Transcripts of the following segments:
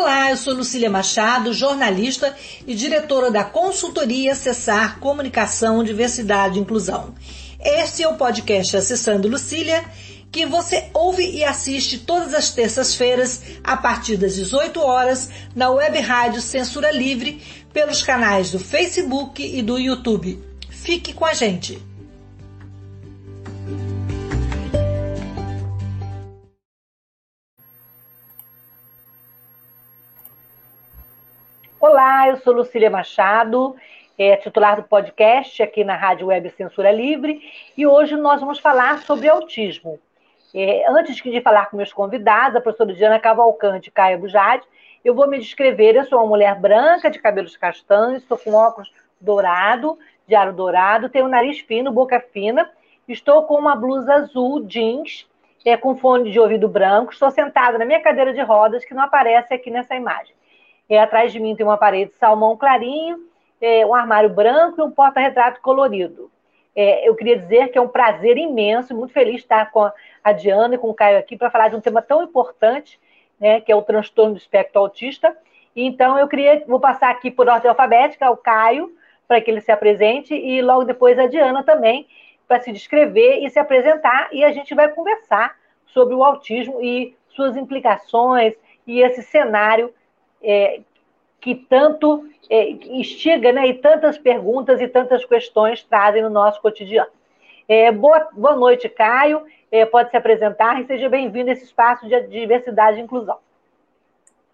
Olá, eu sou Lucília Machado, jornalista e diretora da consultoria Acessar Comunicação, Diversidade e Inclusão. Este é o podcast Acessando Lucília, que você ouve e assiste todas as terças-feiras, a partir das 18 horas, na web rádio Censura Livre, pelos canais do Facebook e do YouTube. Fique com a gente! Eu sou Lucília Machado, é, titular do podcast aqui na Rádio Web Censura Livre, e hoje nós vamos falar sobre autismo. É, antes de falar com meus convidados, a professora Diana Cavalcante e Caia Bujade, eu vou me descrever. Eu sou uma mulher branca, de cabelos castanhos, estou com óculos dourado, de aro dourado, tenho nariz fino, boca fina, estou com uma blusa azul, jeans, é, com fone de ouvido branco, estou sentada na minha cadeira de rodas, que não aparece aqui nessa imagem. É, atrás de mim tem uma parede salmão clarinho, é, um armário branco e um porta-retrato colorido. É, eu queria dizer que é um prazer imenso, muito feliz estar com a Diana e com o Caio aqui para falar de um tema tão importante, né, que é o transtorno do espectro autista. E, então, eu queria, vou passar aqui por ordem alfabética ao Caio, para que ele se apresente, e logo depois a Diana também, para se descrever e se apresentar, e a gente vai conversar sobre o autismo e suas implicações e esse cenário é, que tanto é, instiga, né, e tantas perguntas e tantas questões trazem no nosso cotidiano. É, boa, boa noite, Caio. É, pode se apresentar e seja bem-vindo a esse espaço de diversidade e inclusão.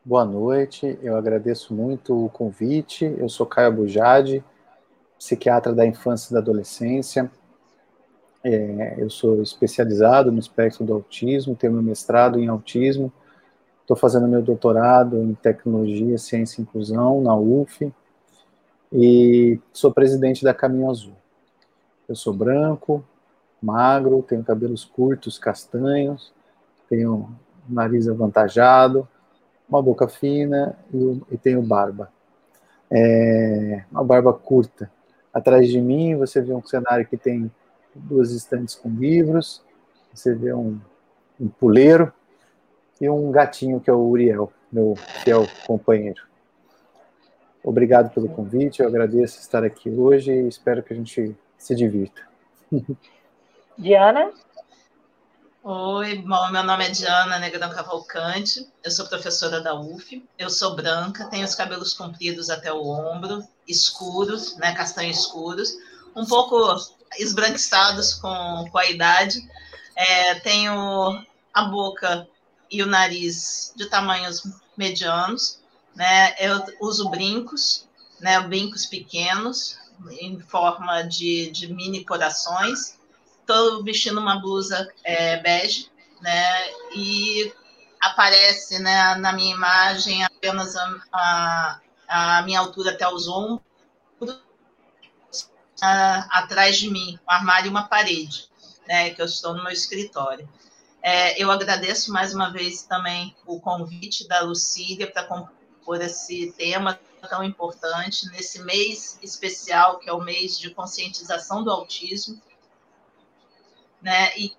Boa noite, eu agradeço muito o convite. Eu sou Caio Bujade, psiquiatra da infância e da adolescência. É, eu sou especializado no espectro do autismo, tenho meu mestrado em autismo Estou fazendo meu doutorado em tecnologia, ciência e inclusão na UF e sou presidente da Caminho Azul. Eu sou branco, magro, tenho cabelos curtos, castanhos, tenho nariz avantajado, uma boca fina e, e tenho barba. É, uma barba curta. Atrás de mim você vê um cenário que tem duas estantes com livros, você vê um, um puleiro e um gatinho que é o Uriel, meu fiel companheiro. Obrigado pelo convite, eu agradeço estar aqui hoje e espero que a gente se divirta. Diana? Oi, bom, meu nome é Diana Negrão Cavalcante, eu sou professora da UF, eu sou branca, tenho os cabelos compridos até o ombro, escuros, né, castanho escuros, um pouco esbranquiçados com, com a idade, é, tenho a boca e o nariz de tamanhos medianos, né? Eu uso brincos, né? Brincos pequenos em forma de, de mini corações. Estou vestindo uma blusa é, bege, né? E aparece, né, na minha imagem apenas a, a, a minha altura até os ombros, atrás de mim, um armário e uma parede, né? Que eu estou no meu escritório. É, eu agradeço mais uma vez também o convite da Lucília para compor esse tema tão importante nesse mês especial, que é o mês de conscientização do autismo, né? E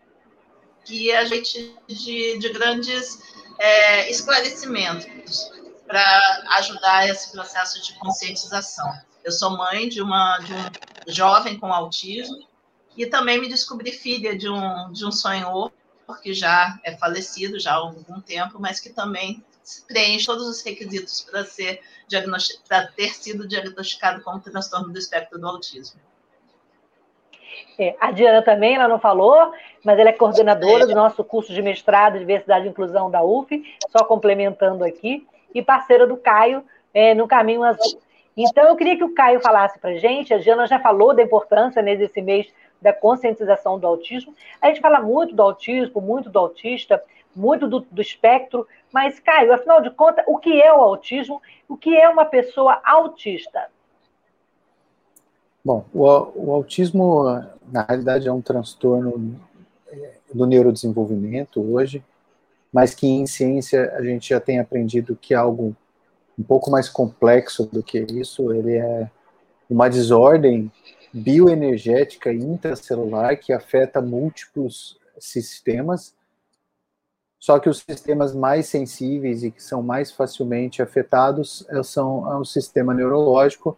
que a gente de, de grandes é, esclarecimentos para ajudar esse processo de conscientização. Eu sou mãe de uma de um jovem com autismo e também me descobri filha de um de um sonho que já é falecido já há algum tempo, mas que também preenche todos os requisitos para ser para ter sido diagnosticado como transtorno do espectro do autismo. É, a Diana também, ela não falou, mas ela é coordenadora é. do nosso curso de mestrado de Diversidade e Inclusão da UF, só complementando aqui, e parceira do Caio é, no Caminho Azul. Então, eu queria que o Caio falasse para a gente, a Diana já falou da importância né, desse mês da conscientização do autismo. A gente fala muito do autismo, muito do autista, muito do, do espectro, mas, Caio, afinal de contas, o que é o autismo? O que é uma pessoa autista? Bom, o, o autismo, na realidade, é um transtorno é, do neurodesenvolvimento hoje, mas que em ciência a gente já tem aprendido que é algo um pouco mais complexo do que isso. Ele é uma desordem bioenergética intracelular que afeta múltiplos sistemas Só que os sistemas mais sensíveis e que são mais facilmente afetados eh, são é o sistema neurológico,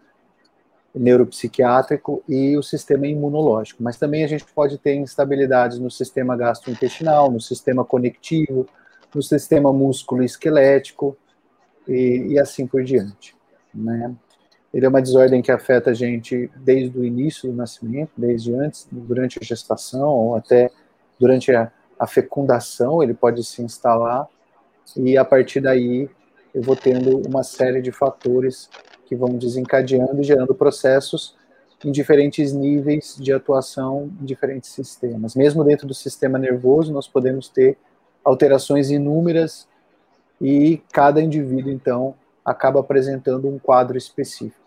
neuropsiquiátrico e o sistema imunológico. Mas também a gente pode ter instabilidades no sistema gastrointestinal, no sistema conectivo, no sistema músculo-esquelético e, e, assim por diante. Né? Ele é uma desordem que afeta a gente desde o início do nascimento, desde antes, durante a gestação ou até durante a, a fecundação, ele pode se instalar e a partir daí eu vou tendo uma série de fatores que vão desencadeando e gerando processos em diferentes níveis de atuação em diferentes sistemas. Mesmo dentro do sistema nervoso, nós podemos ter alterações inúmeras e cada indivíduo, então, acaba apresentando um quadro específico.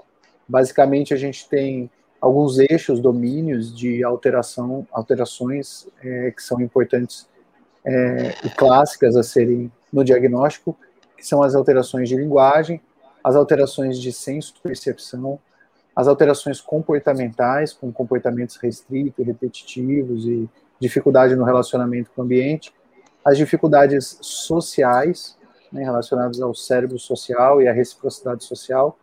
Basicamente, a gente tem alguns eixos, domínios de alteração, alterações é, que são importantes é, e clássicas a serem no diagnóstico, que são as alterações de linguagem, as alterações de senso-percepção, as alterações comportamentais, com comportamentos restritos, repetitivos e dificuldade no relacionamento com o ambiente, as dificuldades sociais, né, relacionadas ao cérebro social e à reciprocidade social,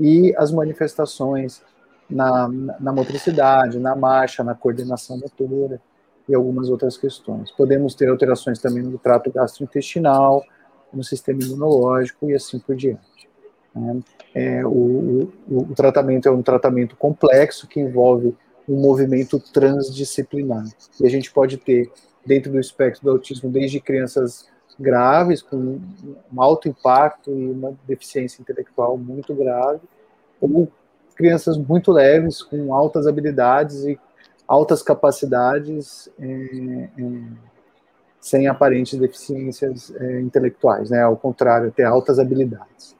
e as manifestações na, na motricidade, na marcha, na coordenação motora e algumas outras questões. Podemos ter alterações também no trato gastrointestinal, no sistema imunológico e assim por diante. Né? É, o, o, o, tratamento é um tratamento complexo que envolve um movimento transdisciplinar. E a gente pode ter, dentro do espectro do autismo, desde crianças graves, com um alto impacto e uma deficiência intelectual muito grave, ou crianças muito leves, com altas habilidades e altas capacidades, é, é, sem aparentes deficiências é, intelectuais, né? Ao contrário, ter altas habilidades.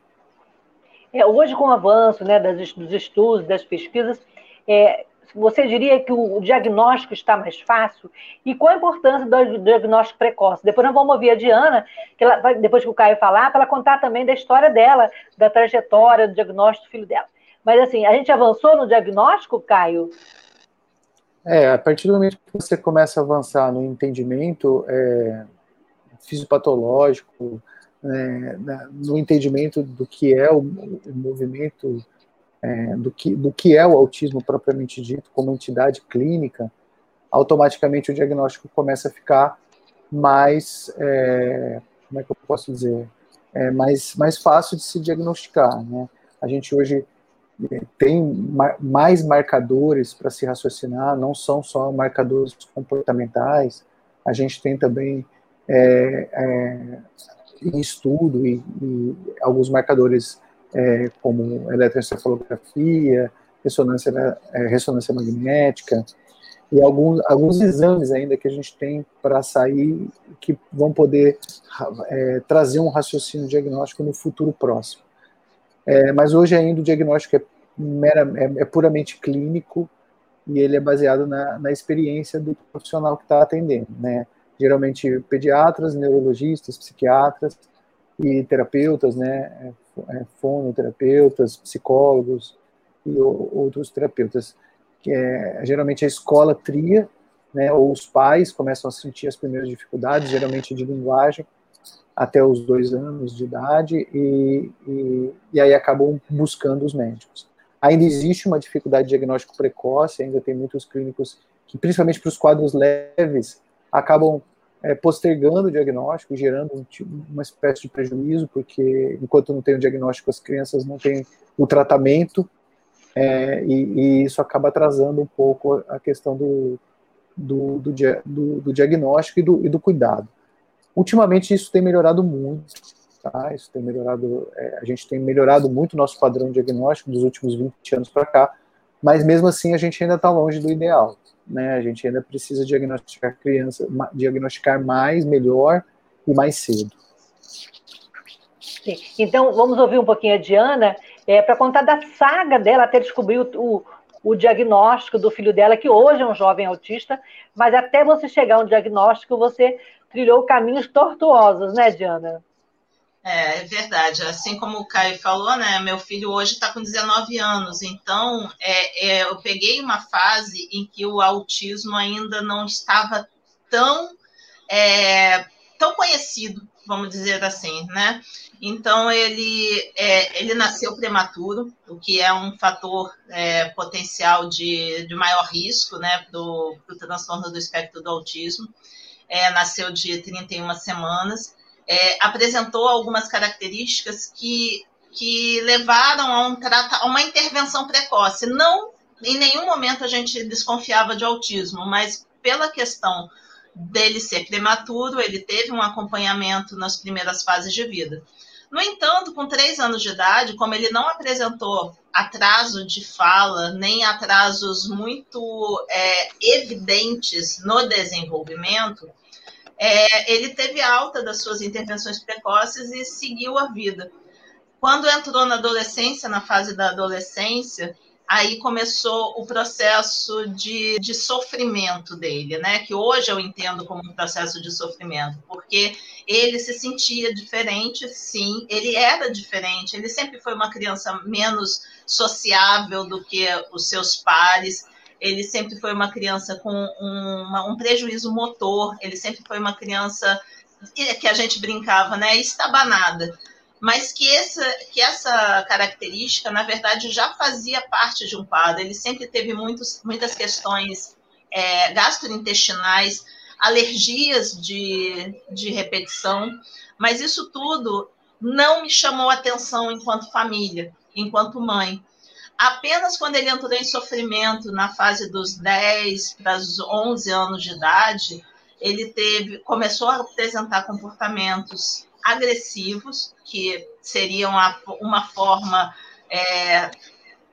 É, hoje, com o avanço né, das, dos estudos, das pesquisas, é, você diria que o diagnóstico está mais fácil? E qual a importância do diagnóstico precoce? Depois nós vamos ouvir a Diana, que ela, depois que o Caio falar, para ela contar também da história dela, da trajetória, do diagnóstico do filho dela. Mas assim, a gente avançou no diagnóstico, Caio? É, a partir do momento que você começa a avançar no entendimento é, fisiopatológico, é, no entendimento do que é o, o movimento, é, do, que, do que é o autismo propriamente dito, como entidade clínica, automaticamente o diagnóstico começa a ficar mais, é, como é que eu posso dizer, é, mais, mais fácil de se diagnosticar. Né? A gente hoje é, tem mais marcadores para se raciocinar, não são só marcadores comportamentais, a gente tem também é, é, em estudo e, e alguns marcadores é, como eletroencefalografia, ressonância, é, ressonância magnética e alguns, alguns exames ainda que a gente tem para sair que vão poder é, trazer um raciocínio diagnóstico no futuro próximo. É, mas hoje ainda o diagnóstico é, mera, é, é, puramente clínico e ele é baseado na, na experiência do profissional que está atendendo, né? geralmente pediatras, neurologistas, psiquiatras e terapeutas, né, é, é, fonoterapeutas, psicólogos e outros terapeutas. Que é, geralmente a escola tria, né, ou os pais começam a sentir as primeiras dificuldades, geralmente de linguagem, até os dois anos de idade, e, e, e aí acabam buscando os médicos. Ainda existe uma dificuldade de diagnóstico precoce, ainda tem muitos clínicos que, principalmente para os quadros leves, acabam é, postergando o diagnóstico, gerando um, uma espécie de prejuízo, porque enquanto não tem o diagnóstico, as crianças não têm o tratamento, é, e, e, isso acaba atrasando um pouco a questão do, do, do, do, do diagnóstico e do, e do, cuidado. Ultimamente isso tem melhorado muito, tá? Isso tem melhorado, é, a gente tem melhorado muito o nosso padrão diagnóstico dos últimos 20 anos para cá, mas mesmo assim a gente ainda está longe do ideal né? A gente ainda precisa diagnosticar criança, diagnosticar mais, melhor e mais cedo. Sim. Então, vamos ouvir um pouquinho a Diana é, para contar da saga dela até descobrir o, o, diagnóstico do filho dela, que hoje é um jovem autista, mas até você chegar a um diagnóstico, você trilhou caminhos tortuosos, né, Diana? É, é verdade. Assim como o Caio falou, né? Meu filho hoje está com 19 anos, então é, é, eu peguei uma fase em que o autismo ainda não estava tão é, tão conhecido, vamos dizer assim, né? Então ele é, ele nasceu prematuro, o que é um fator é, potencial de, de maior risco, né, para o transtorno do espectro do autismo. É, nasceu de 31 semanas, é, apresentou algumas características que, que levaram a, um, a uma intervenção precoce. Não, em nenhum momento a gente desconfiava de autismo, mas pela questão dele ser prematuro, ele teve um acompanhamento nas primeiras fases de vida. No entanto, com três anos de idade, como ele não apresentou atraso de fala, nem atrasos muito é, evidentes no desenvolvimento, é, ele teve alta das suas intervenções precoces e seguiu a vida. Quando entrou na adolescência, na fase da adolescência, aí começou o processo de, de sofrimento dele, né? Que hoje eu entendo como um processo de sofrimento, porque ele se sentia diferente, sim, ele era diferente, ele sempre foi uma criança menos sociável do que os seus pares, ele sempre foi uma criança com um, um prejuízo motor, ele sempre foi uma criança que a gente brincava, né? Estabanada mas que essa, que essa característica, na verdade, já fazia parte de um quadro. Ele sempre teve muitos, muitas questões é, gastrointestinais, alergias de, de repetição, mas isso tudo não me chamou atenção enquanto família, enquanto mãe. Apenas quando ele entrou em sofrimento na fase dos 10 para os 11 anos de idade, ele teve começou a apresentar comportamentos agressivos, que seriam uma forma é,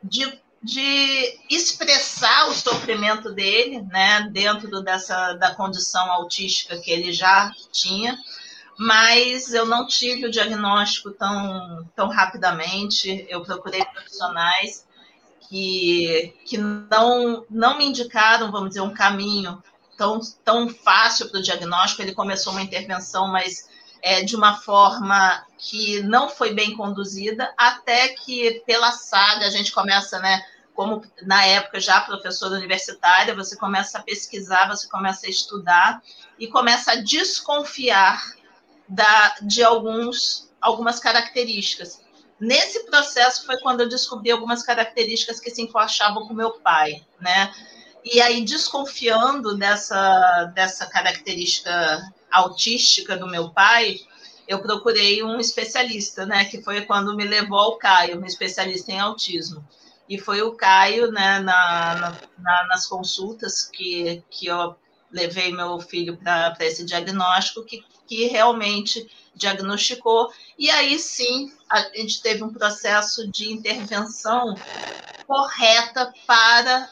de, de expressar o sofrimento dele, né, dentro dessa da condição autística que ele já tinha, mas eu não tive o diagnóstico tão, tão rapidamente. Eu procurei profissionais que, que não, não me indicaram, vamos dizer, um caminho tão, tão fácil para o diagnóstico. Ele começou uma intervenção, mas é, de uma forma que não foi bem conduzida, até que pela saga a gente começa, né? Como na época já professora universitária, você começa a pesquisar, você começa a estudar e começa a desconfiar da, de alguns, algumas características. Nesse processo foi quando eu descobri algumas características que se encaixavam com meu pai, né? E aí, desconfiando dessa, dessa característica autística do meu pai, eu procurei um especialista, né? Que foi quando me levou ao Caio, um especialista em autismo. E foi o Caio, né, na, na, nas consultas que, que eu levei meu filho para esse diagnóstico, que, que realmente diagnosticou. E aí sim, a gente teve um processo de intervenção correta para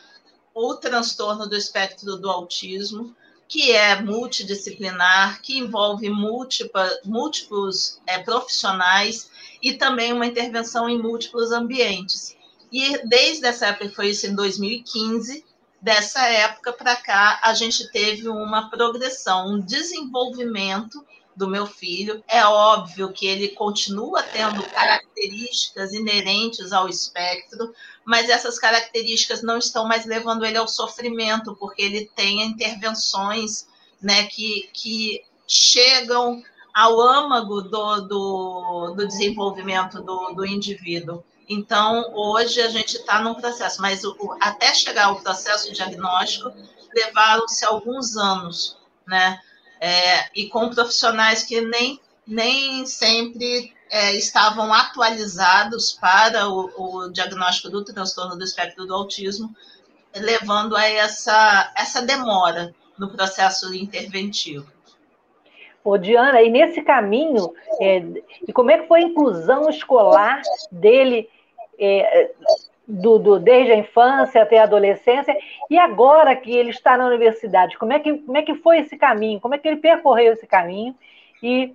o transtorno do espectro do autismo, que é multidisciplinar, que envolve múltipla, múltiplos é, profissionais e também uma intervenção em múltiplos ambientes. E desde essa época, foi isso em 2015, dessa época para cá, a gente teve uma progressão, um desenvolvimento do meu filho. É óbvio que ele continua tendo características inerentes ao espectro, mas essas características não estão mais levando ele ao sofrimento, porque ele tem intervenções né, que, que chegam ao âmago do, do, do desenvolvimento do, do indivíduo. Então, hoje a gente está num processo, mas o, até chegar ao processo diagnóstico, levaram-se alguns anos, né? É, e com profissionais que nem, nem sempre é, estavam atualizados para o, o, diagnóstico do transtorno do espectro do autismo, levando a essa, essa demora no processo interventivo. Ô, Diana, e nesse caminho, é, e como é que foi a inclusão escolar dele é, do, do, desde a infância até a adolescência, e agora que ele está na universidade, como é que, como é que foi esse caminho? Como é que ele percorreu esse caminho? E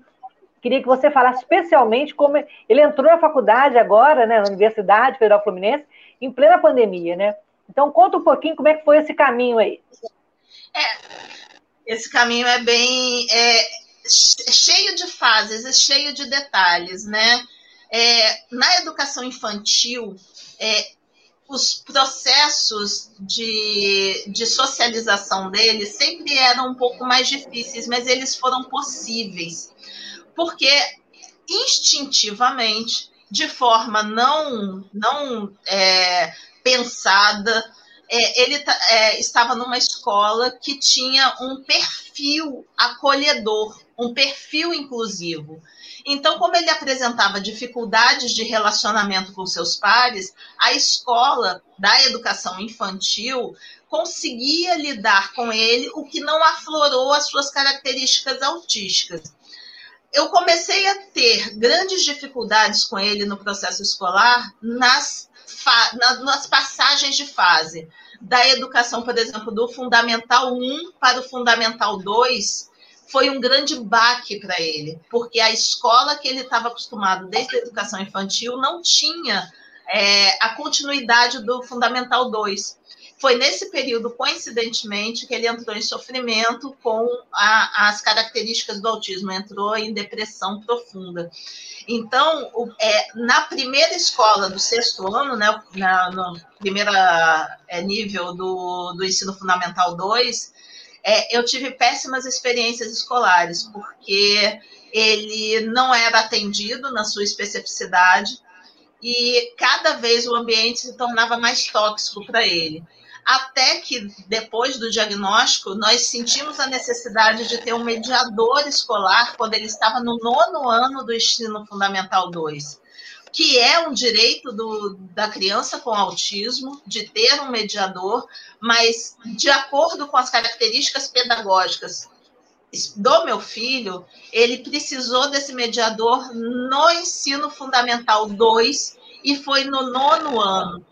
Queria que você falasse especialmente como ele entrou na faculdade agora, né, na Universidade Federal Fluminense, em plena pandemia, né? Então conta um pouquinho como é que foi esse caminho aí. É, esse caminho é bem é, cheio de fases, é cheio de detalhes, né? É, na educação infantil, é, os processos de, de socialização dele sempre eram um pouco mais difíceis, mas eles foram possíveis. Porque instintivamente, de forma não, não é, pensada, é, ele é, estava numa escola que tinha um perfil acolhedor, um perfil inclusivo. Então, como ele apresentava dificuldades de relacionamento com seus pares, a escola da educação infantil conseguia lidar com ele, o que não aflorou as suas características autísticas. Eu comecei a ter grandes dificuldades com ele no processo escolar nas, nas passagens de fase. Da educação, por exemplo, do Fundamental 1 para o Fundamental 2, foi um grande baque para ele, porque a escola que ele estava acostumado desde a educação infantil não tinha é, a continuidade do Fundamental 2. Foi nesse período, coincidentemente, que ele entrou em sofrimento com a, as características do autismo, entrou em depressão profunda. Então, o, é, na primeira escola do sexto ano, né, na, no primeiro é, nível do, do ensino fundamental 2, é, eu tive péssimas experiências escolares, porque ele não era atendido na sua especificidade e cada vez o ambiente se tornava mais tóxico para ele. Até que, depois do diagnóstico, nós sentimos a necessidade de ter um mediador escolar quando ele estava no nono ano do ensino fundamental 2 que é um direito do, da criança com autismo de ter um mediador, mas de acordo com as características pedagógicas do meu filho, ele precisou desse mediador no ensino fundamental 2 e foi no nono ano.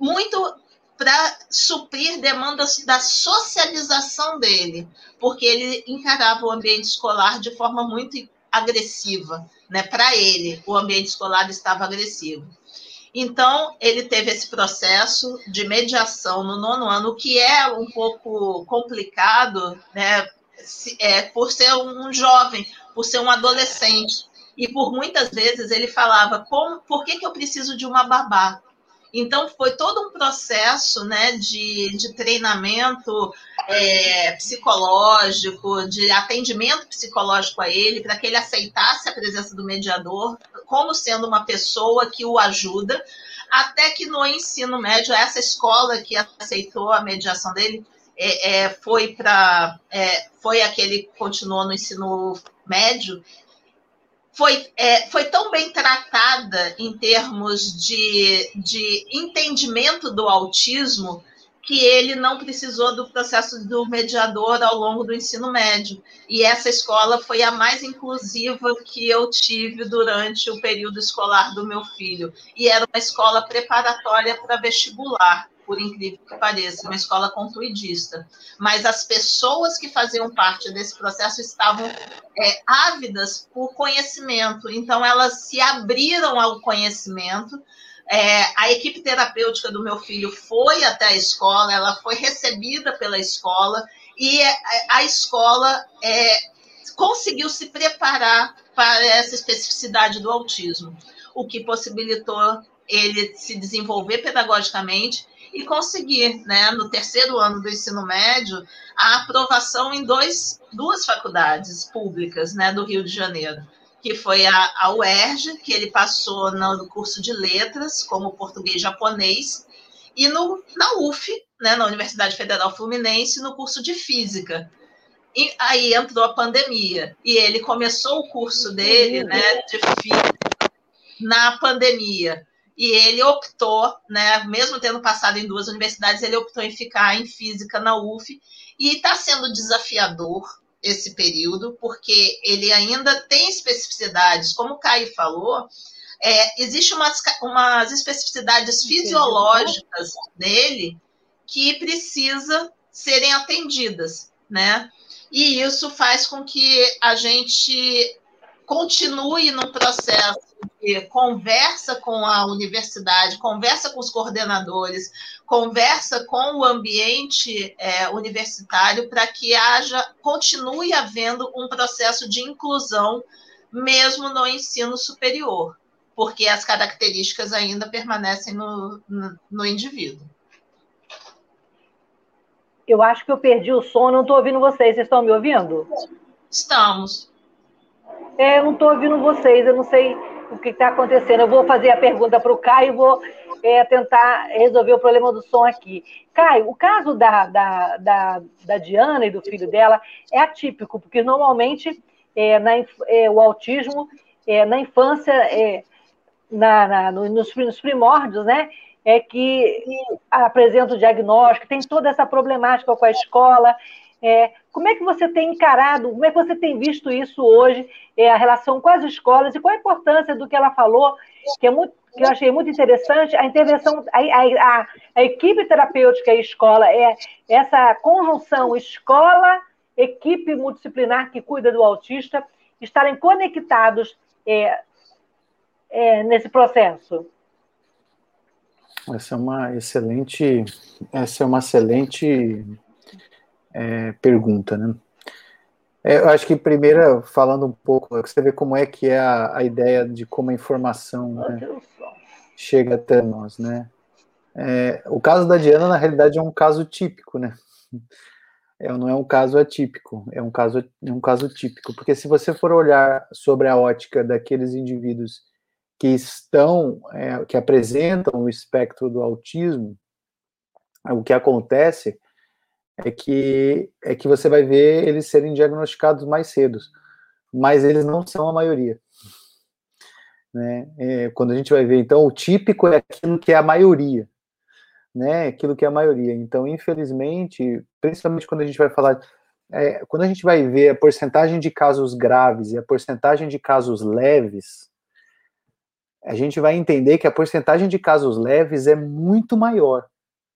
Muito para suprir demandas da socialização dele, porque ele encarava o ambiente escolar de forma muito agressiva né? Para ele, o ambiente escolar estava agressivo. Então, ele teve esse processo de mediação no nono ano, que é um pouco complicado, né? É, por ser um jovem, por ser um adolescente. E por muitas vezes ele falava: Como, por que, que eu preciso de uma babá? Então, foi todo um processo né, de, de treinamento é, psicológico, de atendimento psicológico a ele, para que ele aceitasse a presença do mediador como sendo uma pessoa que o ajuda, até que no ensino médio, essa escola que aceitou a mediação dele é, é, foi para é, foi aquele que continuou no ensino médio foi, é, foi tão bem tratada em termos de, de entendimento do autismo que ele não precisou do processo do mediador ao longo do ensino médio. E essa escola foi a mais inclusiva que eu tive durante o período escolar do meu filho. E era uma escola preparatória para vestibular por incrível que pareça, uma escola concluidista. Mas as pessoas que faziam parte desse processo estavam é, ávidas por conhecimento, então elas se abriram ao conhecimento. É, a equipe terapêutica do meu filho foi até a escola, ela foi recebida pela escola e é, a escola é, conseguiu se preparar para essa especificidade do autismo, o que possibilitou ele se desenvolver pedagogicamente e conseguir, né, no terceiro ano do ensino médio, a aprovação em dois, duas faculdades públicas né, do Rio de Janeiro, que foi a, a UERJ, que ele passou no curso de letras, como português japonês, e no, na UF, né, na Universidade Federal Fluminense, no curso de física. E aí entrou a pandemia, e ele começou o curso dele né, de física na pandemia e ele optou, né, mesmo tendo passado em duas universidades, ele optou em ficar em física na UF e está sendo desafiador esse período, porque ele ainda tem especificidades, como o Caio falou, é, existe umas, umas especificidades fisiológicas nele que precisa serem atendidas, né? E isso faz com que a gente continue no processo conversa com a universidade, conversa com os coordenadores, conversa com o ambiente é, universitário para que haja, continue havendo um processo de inclusão mesmo no ensino superior, porque as características ainda permanecem no, no, no indivíduo. Eu acho que eu perdi o som, não estou ouvindo vocês. Vocês estão me ouvindo? Estamos. É, eu não estou ouvindo vocês, eu não sei o que está acontecendo. Eu vou fazer a pergunta para o Caio e vou é, tentar resolver o problema do som aqui. Caio, o caso da, da, da, da Diana e do filho dela é atípico, porque normalmente é, na, é, o autismo é, na infância, é, na, na, nos, nos primórdios, né? É que apresenta o diagnóstico, tem toda essa problemática com a escola. É, como é que você tem encarado, como é que você tem visto isso hoje, é, a relação com as escolas e qual a importância do que ela falou, que, é muito, que eu achei muito interessante, a intervenção, a, a, a equipe terapêutica e escola, é essa conjunção escola, equipe multidisciplinar que cuida do autista, estarem conectados é, é, nesse processo? Essa é uma excelente, essa é uma excelente é, pergunta, né? É, eu acho que primeiro, falando um pouco, você vê como é que é a, a ideia de como a informação né, chega até nós, né? É, o caso da Diana, na realidade, é um caso típico, né? É, não é um caso atípico, é um caso, é um caso típico, porque se você for olhar sobre a ótica daqueles indivíduos que estão, é, que apresentam o espectro do autismo, o que acontece é que é que você vai ver eles serem diagnosticados mais cedo, mas eles não são a maioria. Né? É, quando a gente vai ver, então, o típico é aquilo que é a maioria, né? Aquilo que é a maioria. Então, infelizmente, principalmente quando a gente vai falar, é, quando a gente vai ver a porcentagem de casos graves e a porcentagem de casos leves, a gente vai entender que a porcentagem de casos leves é muito maior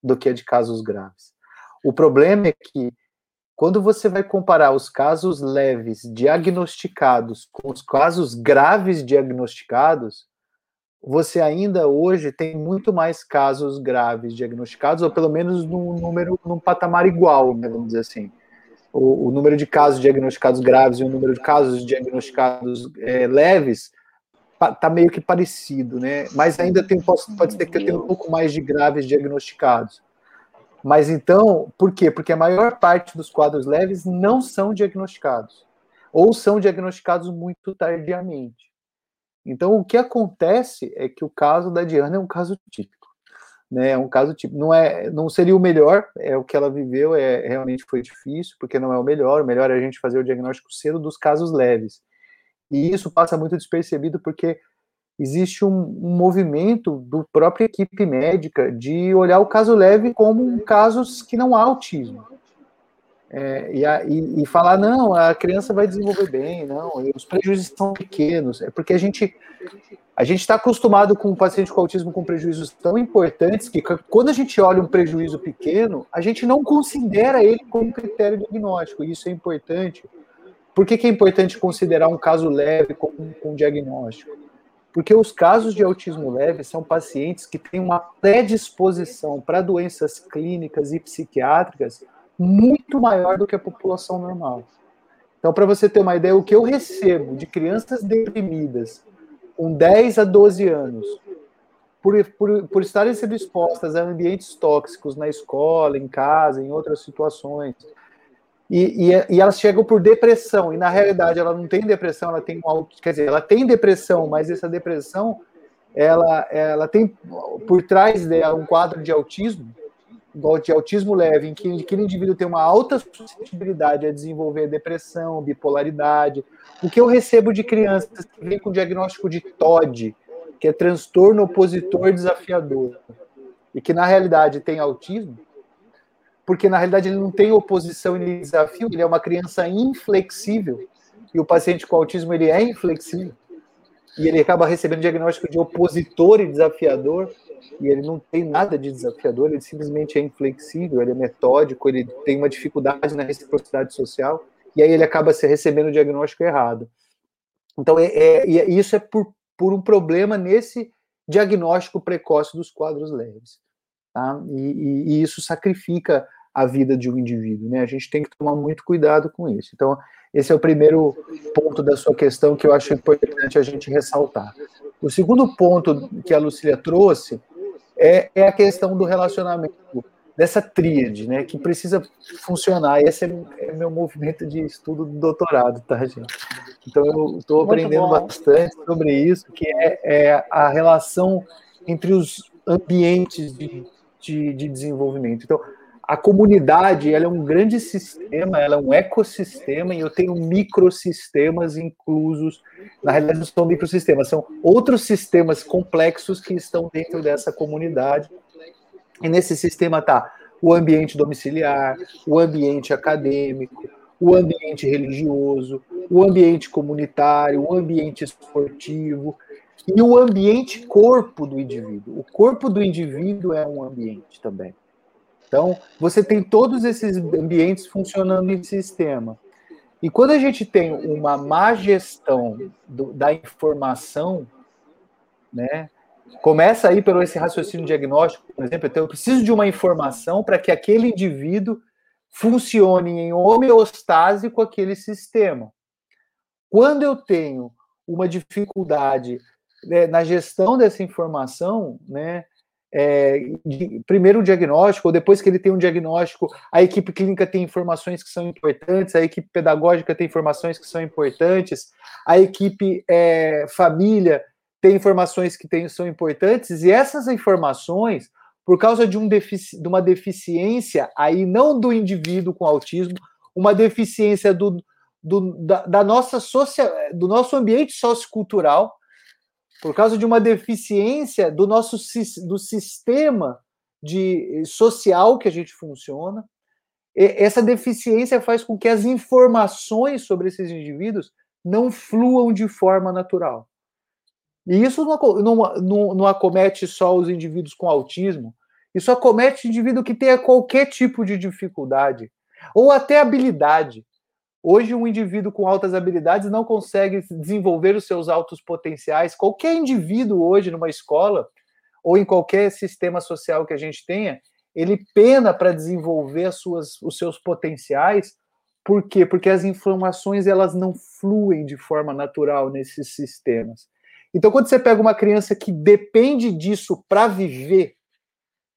do que a de casos graves. O problema é que quando você vai comparar os casos leves diagnosticados com os casos graves diagnosticados, você ainda hoje tem muito mais casos graves diagnosticados, ou pelo menos num número, num patamar igual, né, vamos dizer assim. O, o, número de casos diagnosticados graves e o número de casos diagnosticados é, leves está meio que parecido, né? Mas ainda tem, pode, pode ser que eu tenha um pouco mais de graves diagnosticados. Mas então, por quê? Porque a maior parte dos quadros leves não são diagnosticados, ou são diagnosticados muito tardiamente. Então, o que acontece é que o caso da Diana é um caso típico. Né, é um caso típico. Não, é, não seria o melhor, é o que ela viveu, é realmente foi difícil, porque não é o melhor. O melhor é a gente fazer o diagnóstico cedo dos casos leves. E isso passa muito despercebido, porque existe um, um, movimento do própria equipe médica de olhar o caso leve como casos que não há autismo. É, e, a, e, e, falar, não, a criança vai desenvolver bem, não, os prejuízos são pequenos. É porque a gente a gente está acostumado com um paciente com autismo com prejuízos tão importantes que quando a gente olha um prejuízo pequeno, a gente não considera ele como critério diagnóstico. E isso é importante. Por que, que é importante considerar um caso leve com, com diagnóstico? Porque os casos de autismo leve são pacientes que têm uma predisposição para doenças clínicas e psiquiátricas muito maior do que a população normal. Então, para você ter uma ideia, o que eu recebo de crianças deprimidas com 10 a 12 anos, por, por, por estarem sendo expostas a ambientes tóxicos na escola, em casa, em outras situações, e, e, e, elas chegam por depressão, e na realidade ela não tem depressão, ela tem quer dizer, ela tem depressão, mas essa depressão ela, ela tem por trás dela um quadro de autismo, de autismo leve, em que aquele indivíduo tem uma alta suscetibilidade a desenvolver depressão, bipolaridade. O que eu recebo de crianças que vêm com diagnóstico de TOD, que é transtorno opositor desafiador, e que na realidade tem autismo, porque na realidade ele não tem oposição e desafio, ele é uma criança inflexível, e o paciente com autismo ele é inflexível, e ele acaba recebendo diagnóstico de opositor e desafiador, e ele não tem nada de desafiador, ele simplesmente é inflexível, ele é metódico, ele tem uma dificuldade na reciprocidade social, e aí ele acaba se recebendo o diagnóstico errado. Então, é, é, é, isso é por, por um problema nesse diagnóstico precoce dos quadros leves. Tá? E, e, e, isso sacrifica a vida de um indivíduo. Né? A gente tem que tomar muito cuidado com isso. Então, esse é o primeiro ponto da sua questão que eu acho importante a gente ressaltar. O segundo ponto que a Lucília trouxe é, é a questão do relacionamento, dessa tríade, né, que precisa funcionar. Esse é, é meu movimento de estudo do doutorado, tá, gente? Então eu estou aprendendo bastante sobre isso, que é, é, a relação entre os ambientes de, de, de desenvolvimento. Então, a comunidade ela é um grande sistema, ela é um ecossistema e eu tenho microsistemas inclusos. Na realidade, não são microsistemas, são outros sistemas complexos que estão dentro dessa comunidade. E nesse sistema está o ambiente domiciliar, o ambiente acadêmico, o ambiente religioso, o ambiente comunitário, o ambiente esportivo e o ambiente corpo do indivíduo. O corpo do indivíduo é um ambiente também. Então, você tem todos esses ambientes funcionando em sistema. E quando a gente tem uma má gestão do, da informação, né, começa aí pelo esse raciocínio diagnóstico, por exemplo, então eu preciso de uma informação para que aquele indivíduo funcione em homeostase com aquele sistema. Quando eu tenho uma dificuldade né, na gestão dessa informação, né, é, de, primeiro o diagnóstico, ou depois que ele tem um diagnóstico, a equipe clínica tem informações que são importantes, a equipe pedagógica tem informações que são importantes, a equipe é, família tem informações que tem, são importantes, e essas informações, por causa de, um defici, de uma deficiência, aí não do indivíduo com autismo, uma deficiência do, do, da, da nossa social, do nosso ambiente sociocultural, por causa de uma deficiência do nosso do sistema de social que a gente funciona. essa deficiência faz com que as informações sobre esses indivíduos não fluam de forma natural. E isso não, não, não acomete só os indivíduos com autismo, isso acomete indivíduo que tenha qualquer tipo de dificuldade, ou até habilidade. Hoje, um indivíduo com altas habilidades não consegue desenvolver os seus altos potenciais. Qualquer indivíduo hoje numa escola ou em qualquer sistema social que a gente tenha, ele pena para desenvolver as suas, os seus potenciais. Por quê? Porque as informações elas não fluem de forma natural nesses sistemas. Então, quando você pega uma criança que depende disso para viver,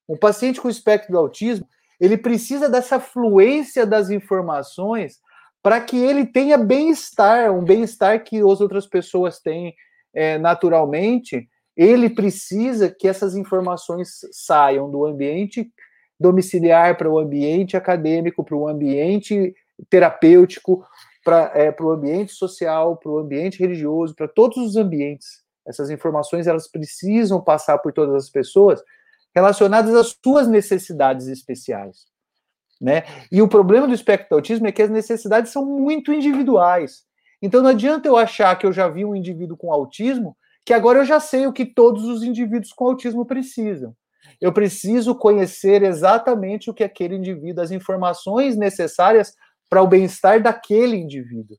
um paciente com espectro do autismo, ele precisa dessa fluência das informações para que ele tenha bem-estar, um bem-estar que as outras pessoas têm é, naturalmente, ele precisa que essas informações saiam do ambiente domiciliar para o ambiente acadêmico, para o ambiente terapêutico, para é, o ambiente social, para o ambiente religioso, para todos os ambientes. Essas informações elas precisam passar por todas as pessoas relacionadas às suas necessidades especiais. Né? E o problema do espectro do autismo é que as necessidades são muito individuais. Então não adianta eu achar que eu já vi um indivíduo com autismo, que agora eu já sei o que todos os indivíduos com autismo precisam. Eu preciso conhecer exatamente o que aquele indivíduo, as informações necessárias para o bem-estar daquele indivíduo.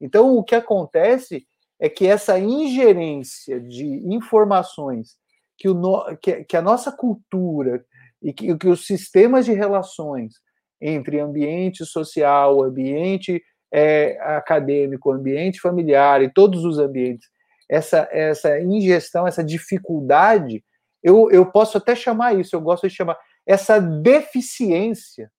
Então o que acontece é que essa ingerência de informações que, o que, que a nossa cultura e que, que os sistemas de relações entre ambiente social, ambiente é, acadêmico, ambiente familiar e todos os ambientes, essa, essa ingestão, essa dificuldade, eu, eu posso até chamar isso, eu gosto de chamar essa deficiência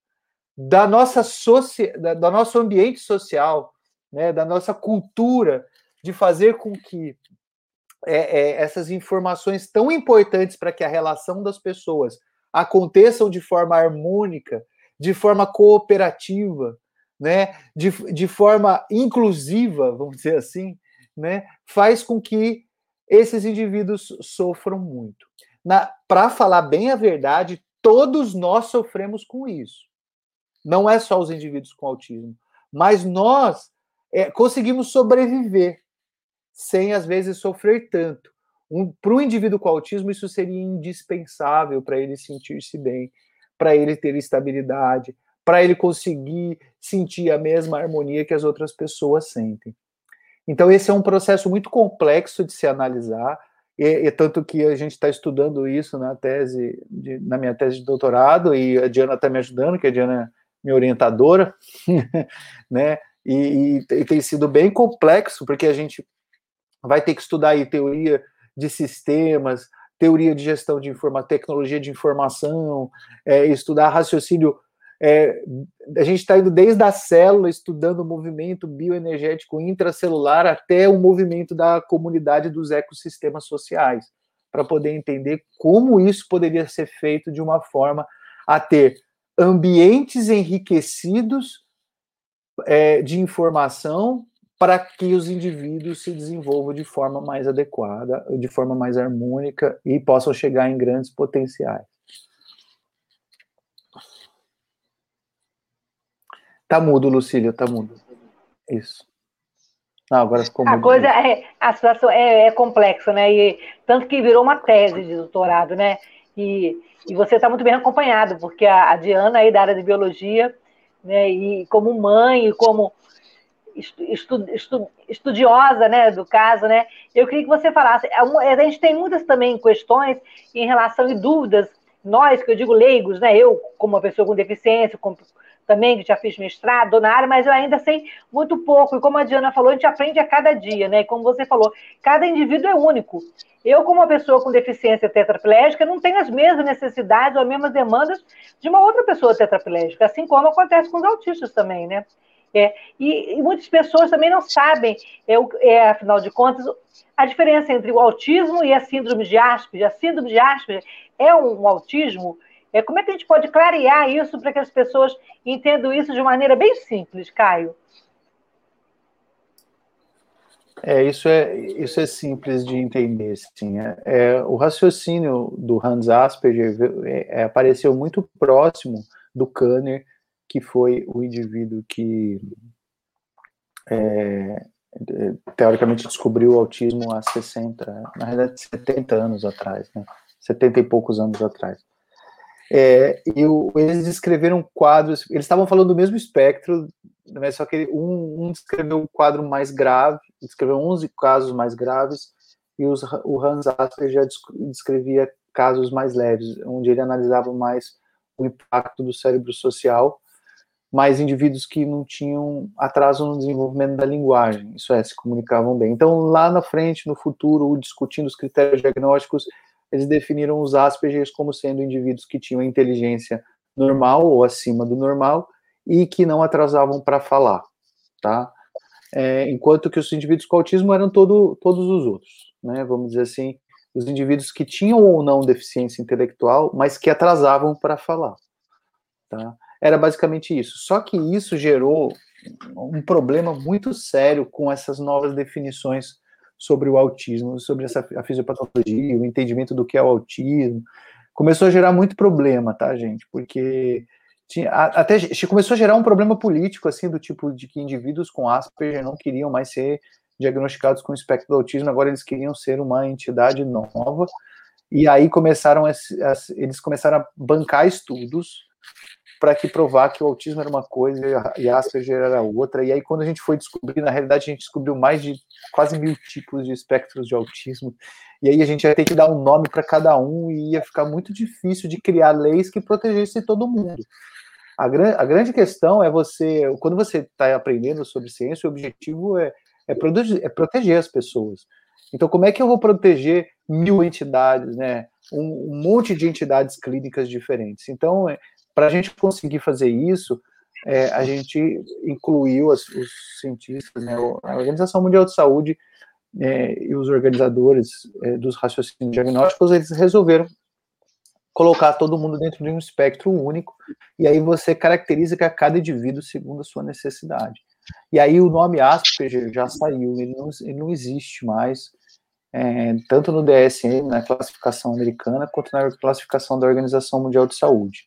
da nossa socia, da, do nosso ambiente social, né, da nossa cultura, de fazer com que é, é, essas informações tão importantes para que a relação das pessoas aconteçam de forma harmônica, de forma cooperativa, né, de, de forma inclusiva, vamos dizer assim, né, faz com que esses indivíduos sofram muito. Para falar bem a verdade, todos nós sofremos com isso. Não é só os indivíduos com autismo, mas nós é, conseguimos sobreviver sem às vezes sofrer tanto. Um, para o indivíduo com autismo, isso seria indispensável para ele sentir-se bem, para ele ter estabilidade, para ele conseguir sentir a mesma harmonia que as outras pessoas sentem. Então, esse é um processo muito complexo de se analisar, e, e tanto que a gente está estudando isso na tese, de, na minha tese de doutorado, e a Diana está me ajudando, que a Diana é minha orientadora, né? E, e, e tem sido bem complexo, porque a gente vai ter que estudar aí teoria de sistemas, teoria de gestão de informação, tecnologia de informação, é, estudar raciocínio. É, a gente está indo desde a célula, estudando o movimento bioenergético intracelular até o movimento da comunidade dos ecossistemas sociais, para poder entender como isso poderia ser feito de uma forma a ter ambientes enriquecidos é, de informação para que os indivíduos se desenvolvam de forma mais adequada, de forma mais harmônica e possam chegar em grandes potenciais. Tá mudo, Lucília, tá mudo. Isso. Não, agora ficou a coisa é, a situação é, é, complexa, né? E tanto que virou uma tese de doutorado, né? E, e você está muito bem acompanhado, porque a, a Diana aí da área de biologia, né? E como mãe, e como estu, estu, estudiosa né, do caso, né? Eu queria que você falasse. É a gente tem muitas também questões em relação e dúvidas, nós, que eu digo leigos, né? Eu, como uma pessoa com deficiência, com, também que já fiz mestrado na área, mas eu ainda sei muito pouco. E como a Diana falou, a gente aprende a cada dia, né? E como você falou, cada indivíduo é único. Eu, como uma pessoa com deficiência tetraplégica, não tenho as mesmas necessidades ou as mesmas demandas de uma outra pessoa tetraplégica, assim como acontece com os autistas também, né? É, e, e, muitas pessoas também não sabem, é, é, afinal de contas, a diferença entre o autismo e a síndrome de Asperger. A síndrome de Asperger é um, autismo. É, como é que a gente pode clarear isso para que as pessoas entendam isso de maneira bem simples, Caio? É, isso é, isso é simples de entender, sim. É, é o raciocínio do Hans Asperger é, apareceu muito próximo do Kanner, que foi o indivíduo que é, teoricamente descobriu o autismo há 60, na realidade 70 anos atrás, né? 70 e poucos anos atrás. É, e o, eles descreveram quadros, eles estavam falando do mesmo espectro, né, só que um, um descreveu um quadro mais grave, descreveu 11 casos mais graves, e os, o Hans Asper já descrevia casos mais leves, onde ele analisava mais o impacto do cérebro social mais indivíduos que não tinham atraso no desenvolvimento da linguagem, isso é, se comunicavam bem. Então, lá na frente, no futuro, discutindo os critérios diagnósticos, eles definiram os Aspergers como sendo indivíduos que tinham inteligência normal ou acima do normal e que não atrasavam para falar, tá? É, enquanto que os indivíduos com autismo eram todo, todos os outros, né? Vamos dizer assim, os indivíduos que tinham ou não deficiência intelectual, mas que atrasavam para falar, tá? Era basicamente isso. Só que isso gerou um problema muito sério com essas novas definições sobre o autismo, sobre essa, a fisiopatologia, o entendimento do que é o autismo. Começou a gerar muito problema, tá, gente? Porque tinha, até começou a gerar um problema político, assim, do tipo de que indivíduos com Asperger não queriam mais ser diagnosticados com espectro do autismo, agora eles queriam ser uma entidade nova. E aí começaram a, eles começaram a bancar estudos para que provar que o autismo era uma coisa e Asperger era outra. E aí, quando a gente foi descobrir, na realidade, a gente descobriu mais de quase mil tipos de espectros de autismo. E aí a gente ia ter que dar um nome para cada um e ia ficar muito difícil de criar leis que protegessem todo mundo. A, gran a grande questão é você, quando você está aprendendo sobre ciência, o objetivo é, é, é proteger as pessoas. Então, como é que eu vou proteger mil entidades, né? Um, monte de entidades clínicas diferentes. Então, é, para a gente conseguir fazer isso, é, a gente incluiu as, os cientistas, né, a Organização Mundial de Saúde é, e os organizadores é, dos raciocínios diagnósticos, eles resolveram colocar todo mundo dentro de um espectro único, e aí você caracteriza cada indivíduo segundo a sua necessidade. E aí o nome Asperger já saiu, ele não, ele não existe mais, é, tanto no DSM, na classificação americana, quanto na classificação da Organização Mundial de Saúde.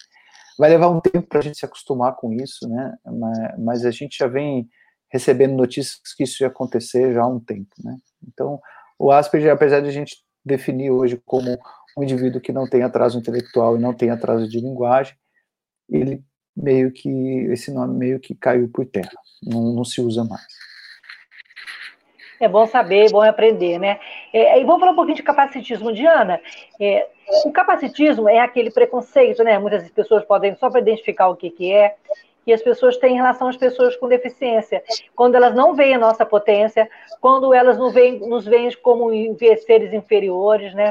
Vai levar um tempo para a gente se acostumar com isso, né? Mas, mas, a gente já vem recebendo notícias que isso ia acontecer já há um tempo, né? Então, o Asperger, apesar de a gente definir hoje como um indivíduo que não tem atraso intelectual e não tem atraso de linguagem, ele meio que esse nome meio que caiu por terra, não, não se usa mais. É bom saber, é bom aprender, né? É, e vamos falar um pouquinho de capacitismo. Diana, é, o capacitismo é aquele preconceito, né? Muitas pessoas podem, só para identificar o que, que é, que as pessoas têm em relação às pessoas com deficiência. Quando elas não veem a nossa potência, quando elas não veem, nos veem como seres inferiores, né?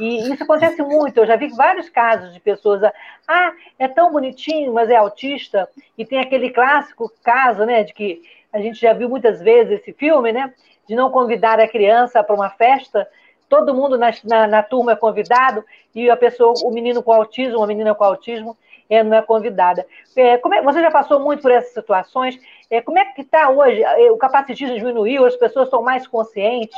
E isso acontece muito. Eu já vi vários casos de pessoas, ah, é tão bonitinho, mas é autista. E tem aquele clássico caso, né, de que a gente já viu muitas vezes esse filme, né, de não convidar a criança para uma festa. Todo mundo na, na, na, turma é convidado e a pessoa, o menino com autismo, a menina com autismo, é, não é convidada. É, como é, você já passou muito por essas situações? É, como é que está hoje? É, o capacitismo diminuiu, as pessoas estão mais conscientes?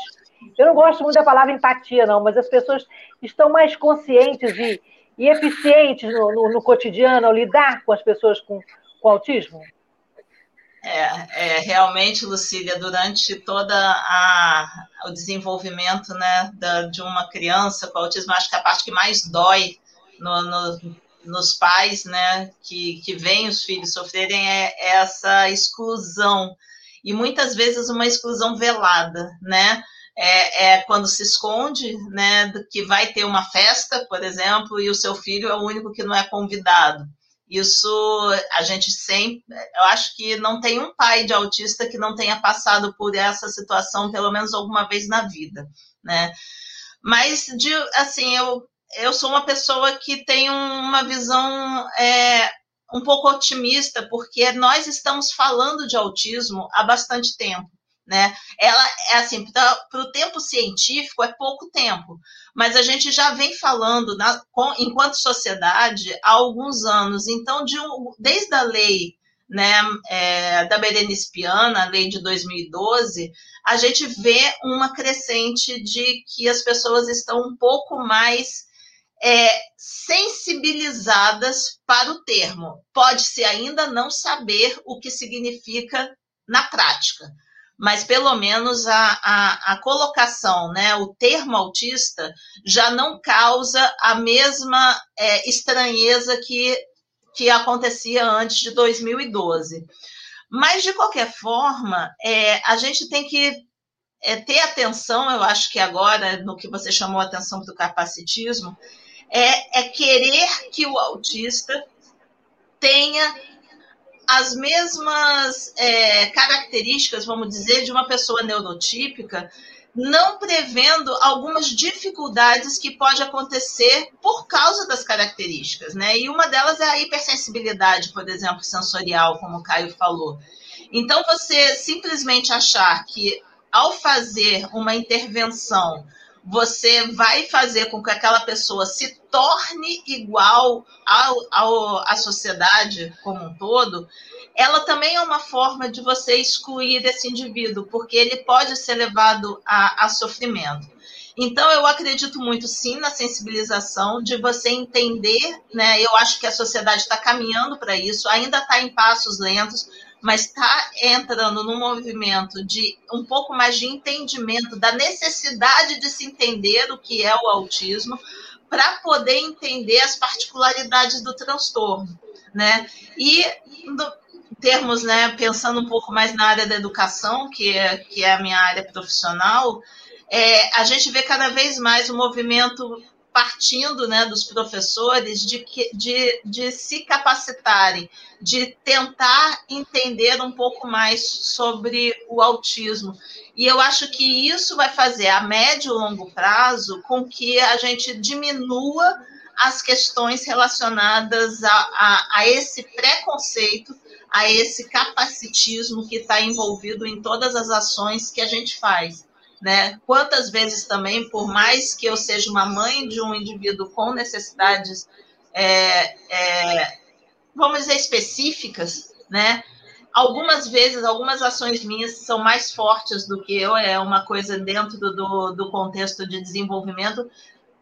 Eu não gosto muito da palavra empatia, não, mas as pessoas estão mais conscientes e, e eficientes no, no, no, cotidiano ao lidar com as pessoas com, com autismo? É, é, realmente, Lucília, durante toda o desenvolvimento né, da, de uma criança com autismo, acho que a parte que mais dói no, no, nos pais né, que, que veem os filhos sofrerem é, é essa exclusão, e muitas vezes uma exclusão velada, né? é, é, quando se esconde, né, que vai ter uma festa, por exemplo, e o seu filho é o único que não é convidado. Isso a gente sempre, eu acho que não tem um pai de autista que não tenha passado por essa situação pelo menos alguma vez na vida, né? Mas de, assim, eu eu sou uma pessoa que tem uma visão é, um pouco otimista, porque nós estamos falando de autismo há bastante tempo né? Ela é assim, para o tempo científico é pouco tempo, mas a gente já vem falando na, com, enquanto sociedade há alguns anos. Então, de um, desde a lei né, é, da Berenice Piana, a lei de 2012, a gente vê uma crescente de que as pessoas estão um pouco mais é, sensibilizadas para o termo. Pode-se ainda não saber o que significa na prática, mas pelo menos a, a, a, colocação, né, o termo autista, já não causa a mesma é, estranheza que, que acontecia antes de 2012. Mas, de qualquer forma, é, a gente tem que é, ter atenção, eu acho que agora, no que você chamou a atenção do capacitismo, é, é querer que o autista tenha as mesmas é, características, vamos dizer, de uma pessoa neurotípica, não prevendo algumas dificuldades que pode acontecer por causa das características, né? E uma delas é a hipersensibilidade, por exemplo, sensorial, como o Caio falou. Então, você simplesmente achar que ao fazer uma intervenção você vai fazer com que aquela pessoa se torne igual ao, ao, à sociedade como um todo, ela também é uma forma de você excluir esse indivíduo, porque ele pode ser levado a, a sofrimento. Então, eu acredito muito, sim, na sensibilização, de você entender, né? Eu acho que a sociedade está caminhando para isso, ainda está em passos lentos, mas está entrando num movimento de um pouco mais de entendimento da necessidade de se entender o que é o autismo para poder entender as particularidades do transtorno, né? E termos, né, pensando um pouco mais na área da educação, que é, que é a minha área profissional, é, a gente vê cada vez mais o movimento partindo né, dos professores de, de, de se capacitarem, de tentar entender um pouco mais sobre o autismo. E eu acho que isso vai fazer, a médio e longo prazo, com que a gente diminua as questões relacionadas a, a, a esse preconceito, a esse capacitismo que está envolvido em todas as ações que a gente faz né? Quantas vezes também, por mais que eu seja uma mãe de um indivíduo com necessidades, é, é, vamos dizer, específicas, né? Algumas vezes, algumas ações minhas são mais fortes do que eu, é uma coisa dentro do, do contexto de desenvolvimento,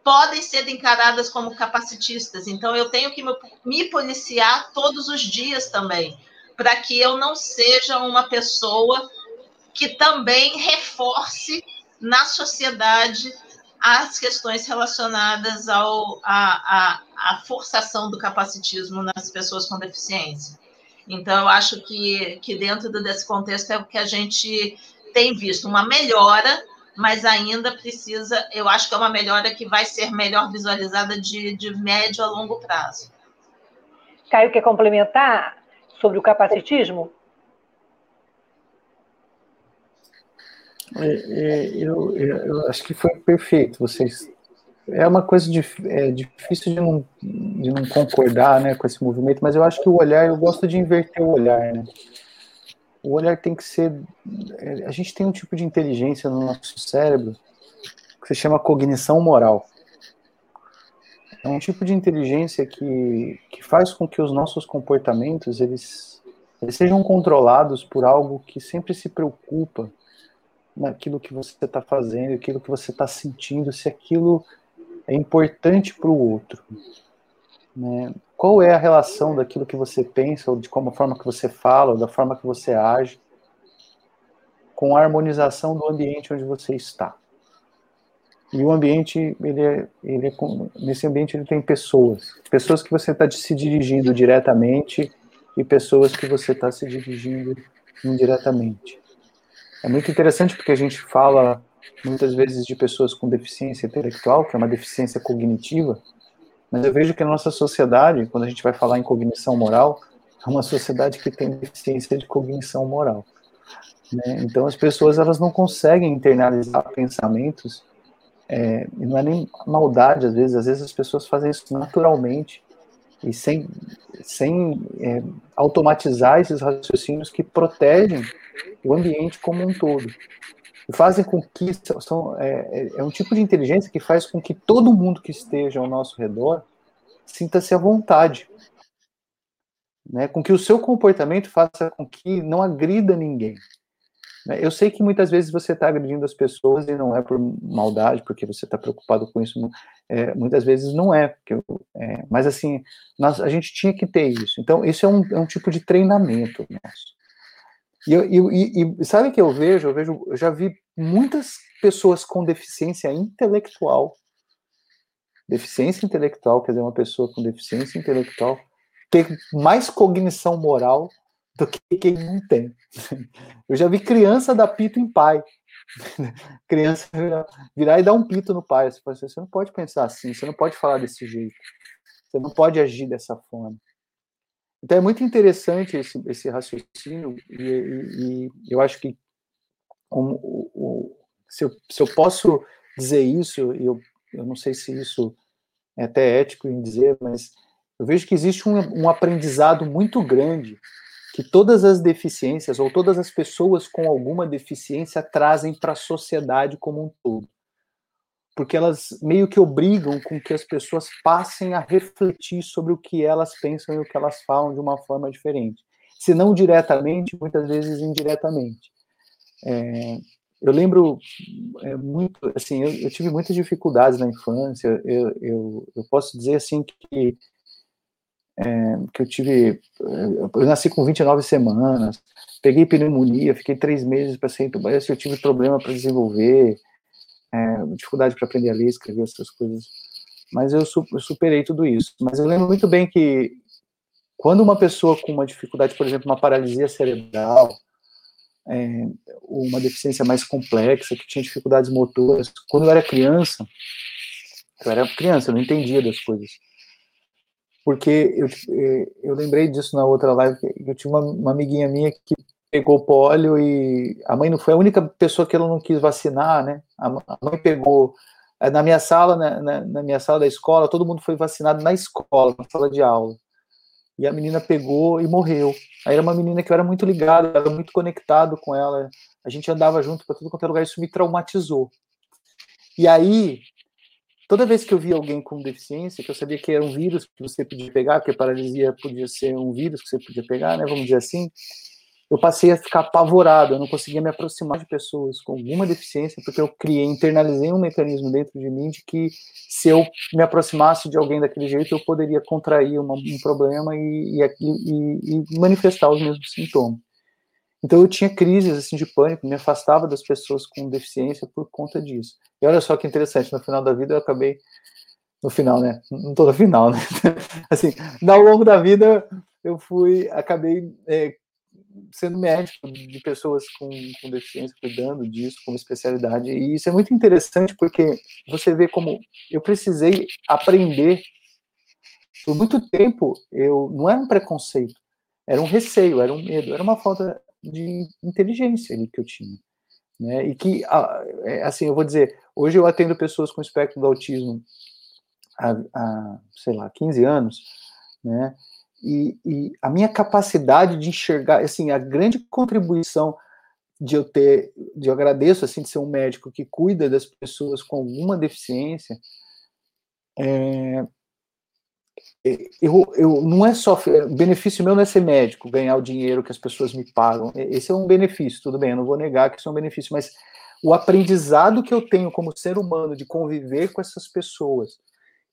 podem ser encaradas como capacitistas. Então, eu tenho que me policiar todos os dias também, para que eu não seja uma pessoa que também reforce na sociedade as questões relacionadas ao, a, a, a forçação do capacitismo nas pessoas com deficiência. Então, eu acho que, que dentro desse contexto é o que a gente tem visto uma melhora, mas ainda precisa, eu acho que é uma melhora que vai ser melhor visualizada de, de médio a longo prazo. Caio, quer complementar? sobre o capacitismo? É, é, eu, eu, acho que foi perfeito. Vocês é uma coisa de, é, difícil de não, de não concordar né, com esse movimento, mas eu acho que o olhar, eu gosto de inverter o olhar. Né? O olhar tem que ser. A gente tem um tipo de inteligência no nosso cérebro que se chama cognição moral. É um tipo de inteligência que, que faz com que os nossos comportamentos eles, eles sejam controlados por algo que sempre se preocupa naquilo que você está fazendo, aquilo que você está sentindo, se aquilo é importante para o outro. Né? Qual é a relação daquilo que você pensa, ou de como forma que você fala, ou da forma que você age, com a harmonização do ambiente onde você está? E o ambiente, ele é, ele é, nesse ambiente ele tem pessoas, pessoas que você está se dirigindo diretamente e pessoas que você está se dirigindo indiretamente. É muito interessante porque a gente fala muitas vezes de pessoas com deficiência intelectual, que é uma deficiência cognitiva, mas eu vejo que a nossa sociedade, quando a gente vai falar em cognição moral, é uma sociedade que tem deficiência de cognição moral. Né? Então as pessoas elas não conseguem internalizar pensamentos, é, não é nem maldade às vezes, às vezes as pessoas fazem isso naturalmente e sem, sem é, automatizar esses raciocínios que protegem o ambiente como um todo fazem com que são, é, é, é um tipo de inteligência que faz com que todo mundo que esteja ao nosso redor sinta-se à vontade, né? Com que o seu comportamento faça com que não agrida ninguém. Né? Eu sei que muitas vezes você está agredindo as pessoas e não é por maldade, porque você está preocupado com isso. É, muitas vezes não é, porque, é, mas assim, nós, a gente tinha que ter isso. Então, isso é um, é um tipo de treinamento nosso. E, eu, e, e sabe que eu vejo? Eu vejo, eu já vi muitas pessoas com deficiência intelectual, deficiência intelectual, quer dizer, uma pessoa com deficiência intelectual ter mais cognição moral do que quem não tem. Eu já vi criança dar pito em pai. Criança virar e dar um pito no pai. Você assim, não pode pensar assim, você não pode falar desse jeito, você não pode agir dessa forma. Então é muito interessante esse, esse raciocínio e, e, e eu acho que se, eu, se, eu, posso dizer isso, eu, eu não sei se isso é até ético em dizer, mas eu vejo que existe um, um aprendizado muito grande que todas as deficiências ou todas as pessoas com alguma deficiência trazem para a sociedade como um todo porque elas meio que obrigam com que as pessoas passem a refletir sobre o que elas pensam e o que elas falam de uma forma diferente. Se não diretamente, muitas vezes indiretamente. É, eu lembro é, muito, assim, eu, eu, tive muitas dificuldades na infância. Eu, eu, eu posso dizer assim que é, que eu tive, eu nasci com 29 semanas, peguei pneumonia, fiquei três meses para ser entubado, eu tive problema para desenvolver, é, dificuldade para aprender a ler, escrever essas coisas. Mas eu, eu superei tudo isso. Mas eu lembro muito bem que quando uma pessoa com uma dificuldade, por exemplo, uma paralisia cerebral, é, uma deficiência mais complexa, que tinha dificuldades motoras, quando eu era criança, eu era criança, eu não entendia das coisas. Porque eu, é, eu lembrei disso na outra live, eu tinha uma, uma amiguinha minha que pegou polio e a mãe não foi a única pessoa que ela não quis vacinar, né? A mãe pegou é, na minha sala, na, na, na, minha sala da escola, todo mundo foi vacinado na escola, na sala de aula. E a menina pegou e morreu. Aí era uma menina que eu era muito ligado, eu era muito conectado com ela. A gente andava junto para tudo quanto é lugar, isso me traumatizou. E aí, toda vez que eu via alguém com deficiência, que eu sabia que era um vírus que você podia pegar, porque paralisia podia ser um vírus que você podia pegar, né, vamos dizer assim, eu passei a ficar apavorado, eu não conseguia me aproximar de pessoas com alguma deficiência, porque eu criei, internalizei um mecanismo dentro de mim de que se eu me aproximasse de alguém daquele jeito, eu poderia contrair uma, um problema e, e, e, e, manifestar os mesmos sintomas. Então eu tinha crises assim de pânico, me afastava das pessoas com deficiência por conta disso. E olha só que interessante, no final da vida eu acabei no final, né? Não tô no final, né? assim, ao longo da vida eu fui, acabei é, sendo médico de pessoas com, com deficiência, cuidando disso como especialidade. E isso é muito interessante porque você vê como eu precisei aprender. Por muito tempo, eu não era um preconceito, era um receio, era um medo, era uma falta de inteligência ali que eu tinha. Né? E que, é, assim, eu vou dizer, hoje eu atendo pessoas com espectro do autismo há, há sei lá, 15 anos, né? E, e, a minha capacidade de enxergar, assim, a grande contribuição de eu ter, de eu agradeço, assim, de ser um médico que cuida das pessoas com alguma deficiência, é, eu, eu, não é só benefício meu não é ser médico, ganhar o dinheiro que as pessoas me pagam. Esse é um benefício, tudo bem, eu não vou negar que isso é um benefício, mas o aprendizado que eu tenho como ser humano de conviver com essas pessoas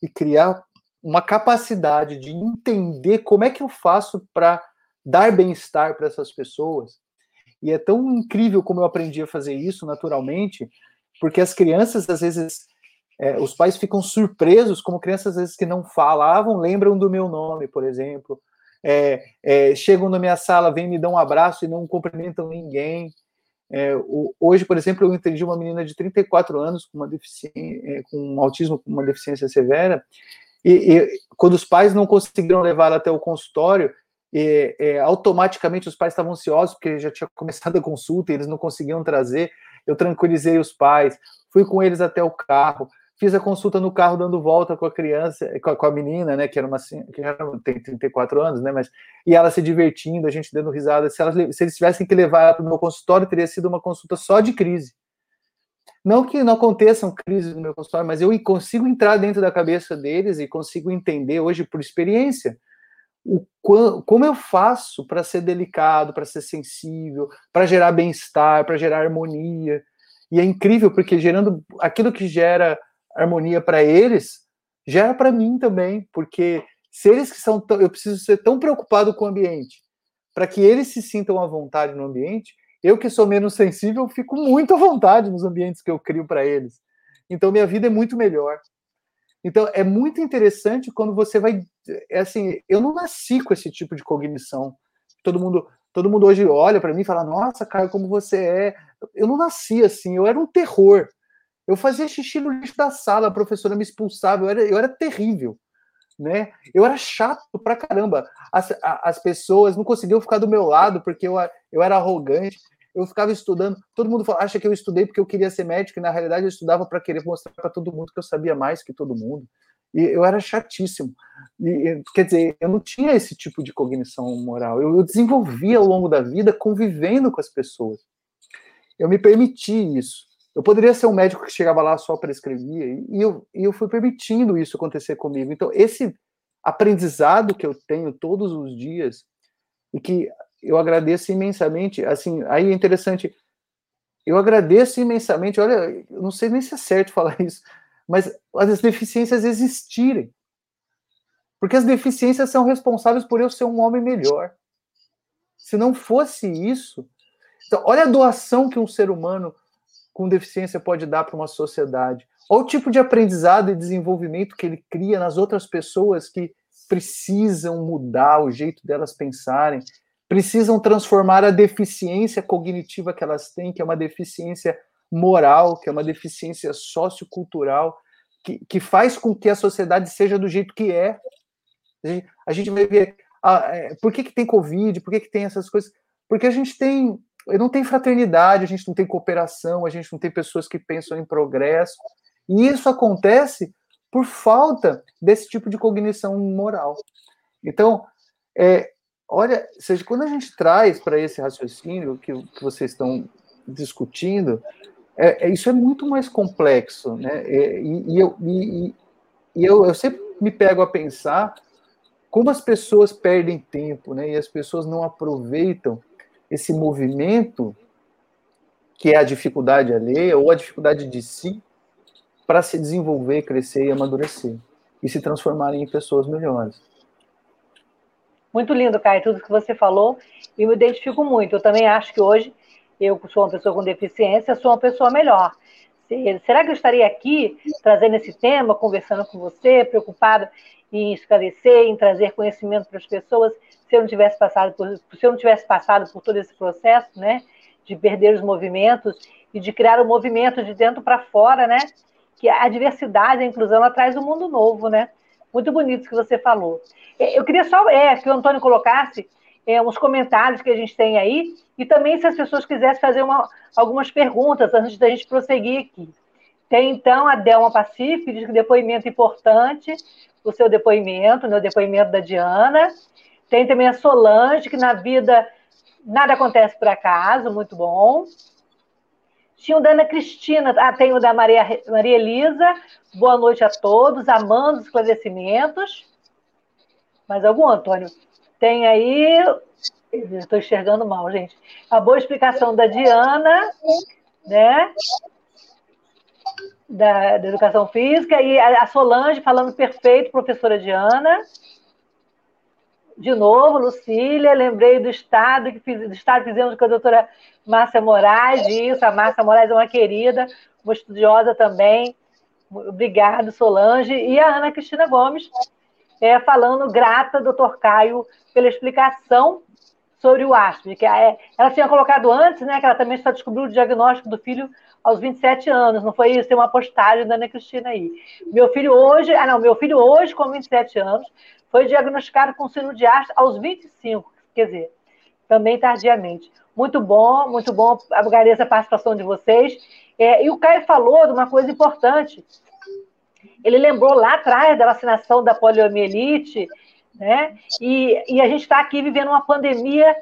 e criar uma capacidade de entender como é que eu faço para dar bem-estar para essas pessoas. E é tão incrível como eu aprendi a fazer isso naturalmente, porque as crianças às vezes é, os pais ficam surpresos, como crianças às vezes que não falavam, lembram do meu nome, por exemplo. É, é, chegam na minha sala, vêm me dão um abraço e não cumprimentam ninguém. É, o, hoje, por exemplo, eu entendi uma menina de 34 anos com uma deficiência, é, com um autismo, com uma deficiência severa, e, e quando os pais não conseguiram levar ela até o consultório, e, é, automaticamente os pais estavam ansiosos porque já tinha começado a consulta e eles não conseguiam trazer. Eu tranquilizei os pais, fui com eles até o carro, fiz a consulta no carro dando volta com a criança, com a, com a menina, né, que era uma que já tem 34 anos, né, mas e ela se divertindo, a gente dando risada. Se, elas, se eles tivessem que levar ela para o meu consultório, teria sido uma consulta só de crise. Não que não aconteçam crises no meu consultório, mas eu consigo entrar dentro da cabeça deles e consigo entender hoje por experiência o como eu faço para ser delicado, para ser sensível, para gerar bem-estar, para gerar harmonia. E é incrível porque gerando aquilo que gera harmonia para eles, gera para mim também, porque se eles que são tão, eu preciso ser tão preocupado com o ambiente, para que eles se sintam à vontade no ambiente, eu que sou menos sensível, fico muito à vontade nos ambientes que eu crio para eles. Então minha vida é muito melhor. Então é muito interessante quando você vai, é assim, eu não nasci com esse tipo de cognição. Todo mundo, todo mundo hoje olha para mim e fala: "Nossa, cara, como você é". Eu não nasci assim, eu era um terror. Eu fazia xixi no lixo da sala, a professora me expulsava, eu era, eu era terrível. Né? Eu era chato pra caramba. As, as pessoas não conseguiam ficar do meu lado porque eu, eu era arrogante. Eu ficava estudando. Todo mundo acha que eu estudei porque eu queria ser médico, e na realidade eu estudava para querer mostrar para todo mundo que eu sabia mais que todo mundo. E eu era chatíssimo. E, quer dizer, eu não tinha esse tipo de cognição moral. Eu, eu desenvolvi ao longo da vida convivendo com as pessoas. Eu me permiti isso. Eu poderia ser um médico que chegava lá só prescrevia, e eu, e eu fui permitindo isso acontecer comigo. Então, esse aprendizado que eu tenho todos os dias, e que eu agradeço imensamente, assim, aí é interessante, eu agradeço imensamente, olha, eu não sei nem se é certo falar isso, mas as deficiências existirem. Porque as deficiências são responsáveis por eu ser um homem melhor. Se não fosse isso, então, olha a doação que um ser humano com deficiência pode dar para uma sociedade. Olha o tipo de aprendizado e desenvolvimento que ele cria nas outras pessoas que precisam mudar o jeito delas pensarem, precisam transformar a deficiência cognitiva que elas têm, que é uma deficiência moral, que é uma deficiência sociocultural, que, que faz com que a sociedade seja do jeito que é. A gente vai ver ah, é, por que, que tem Covid, por que, que tem essas coisas. Porque a gente tem não tem fraternidade, a gente não tem cooperação, a gente não tem pessoas que pensam em progresso. E isso acontece por falta desse tipo de cognição moral. Então, é, olha, seja, quando a gente traz para esse raciocínio que, que, vocês estão discutindo, é, é, isso é muito mais complexo, né? É, e, e, eu, e, e eu, eu sempre me pego a pensar como as pessoas perdem tempo, né? E as pessoas não aproveitam esse movimento que é a dificuldade alheia ou a dificuldade de si para se desenvolver, crescer e amadurecer e se transformarem em pessoas melhores. Muito lindo, Caio, tudo que você falou e me identifico muito. Eu também acho que hoje eu sou uma pessoa com deficiência, sou uma pessoa melhor. Será que eu estaria aqui trazendo esse tema, conversando com você, preocupada em esclarecer, em trazer conhecimento para as pessoas, se eu não tivesse passado por, se eu não tivesse passado por todo esse processo, né, de perder os movimentos e de criar um movimento de dentro para fora, né, que a diversidade, a inclusão, ela traz um mundo novo, né? Muito bonito que você falou. É, eu queria só é, que o Antônio colocasse é, uns comentários que a gente tem aí, e também se as pessoas quisessem fazer uma, algumas perguntas antes da gente prosseguir aqui. Tem, então, a Delma Pacífico, diz que depoimento importante, o seu depoimento, né, o depoimento da Diana. Tem também a Solange, que na vida nada acontece por acaso, muito bom. Tinha o da Ana Cristina, ah, tem o da Maria, Maria Elisa, boa noite a todos, amando os esclarecimentos. Mais algum, Antônio? Tem aí. Estou enxergando mal, gente. A boa explicação da Diana, né? Da, da educação física, e a Solange falando perfeito, professora Diana. De novo, Lucília, lembrei do estado que fiz, do estado que fizemos com a doutora Márcia Moraes, isso, a Márcia Moraes é uma querida, uma estudiosa também. Obrigado, Solange. E a Ana Cristina Gomes, é, falando grata, doutor Caio, pela explicação sobre o áspide, que é, ela tinha colocado antes, né, que ela também só descobriu o diagnóstico do filho aos 27 anos, não foi isso? Tem uma postagem da Ana Cristina aí. Meu filho hoje, ah não, meu filho hoje com 27 anos foi diagnosticado com Astra aos 25, quer dizer, também tardiamente. Muito bom, muito bom, agradeço a participação de vocês. É, e o Caio falou de uma coisa importante, ele lembrou lá atrás da vacinação da poliomielite, né? E, e a gente está aqui vivendo uma pandemia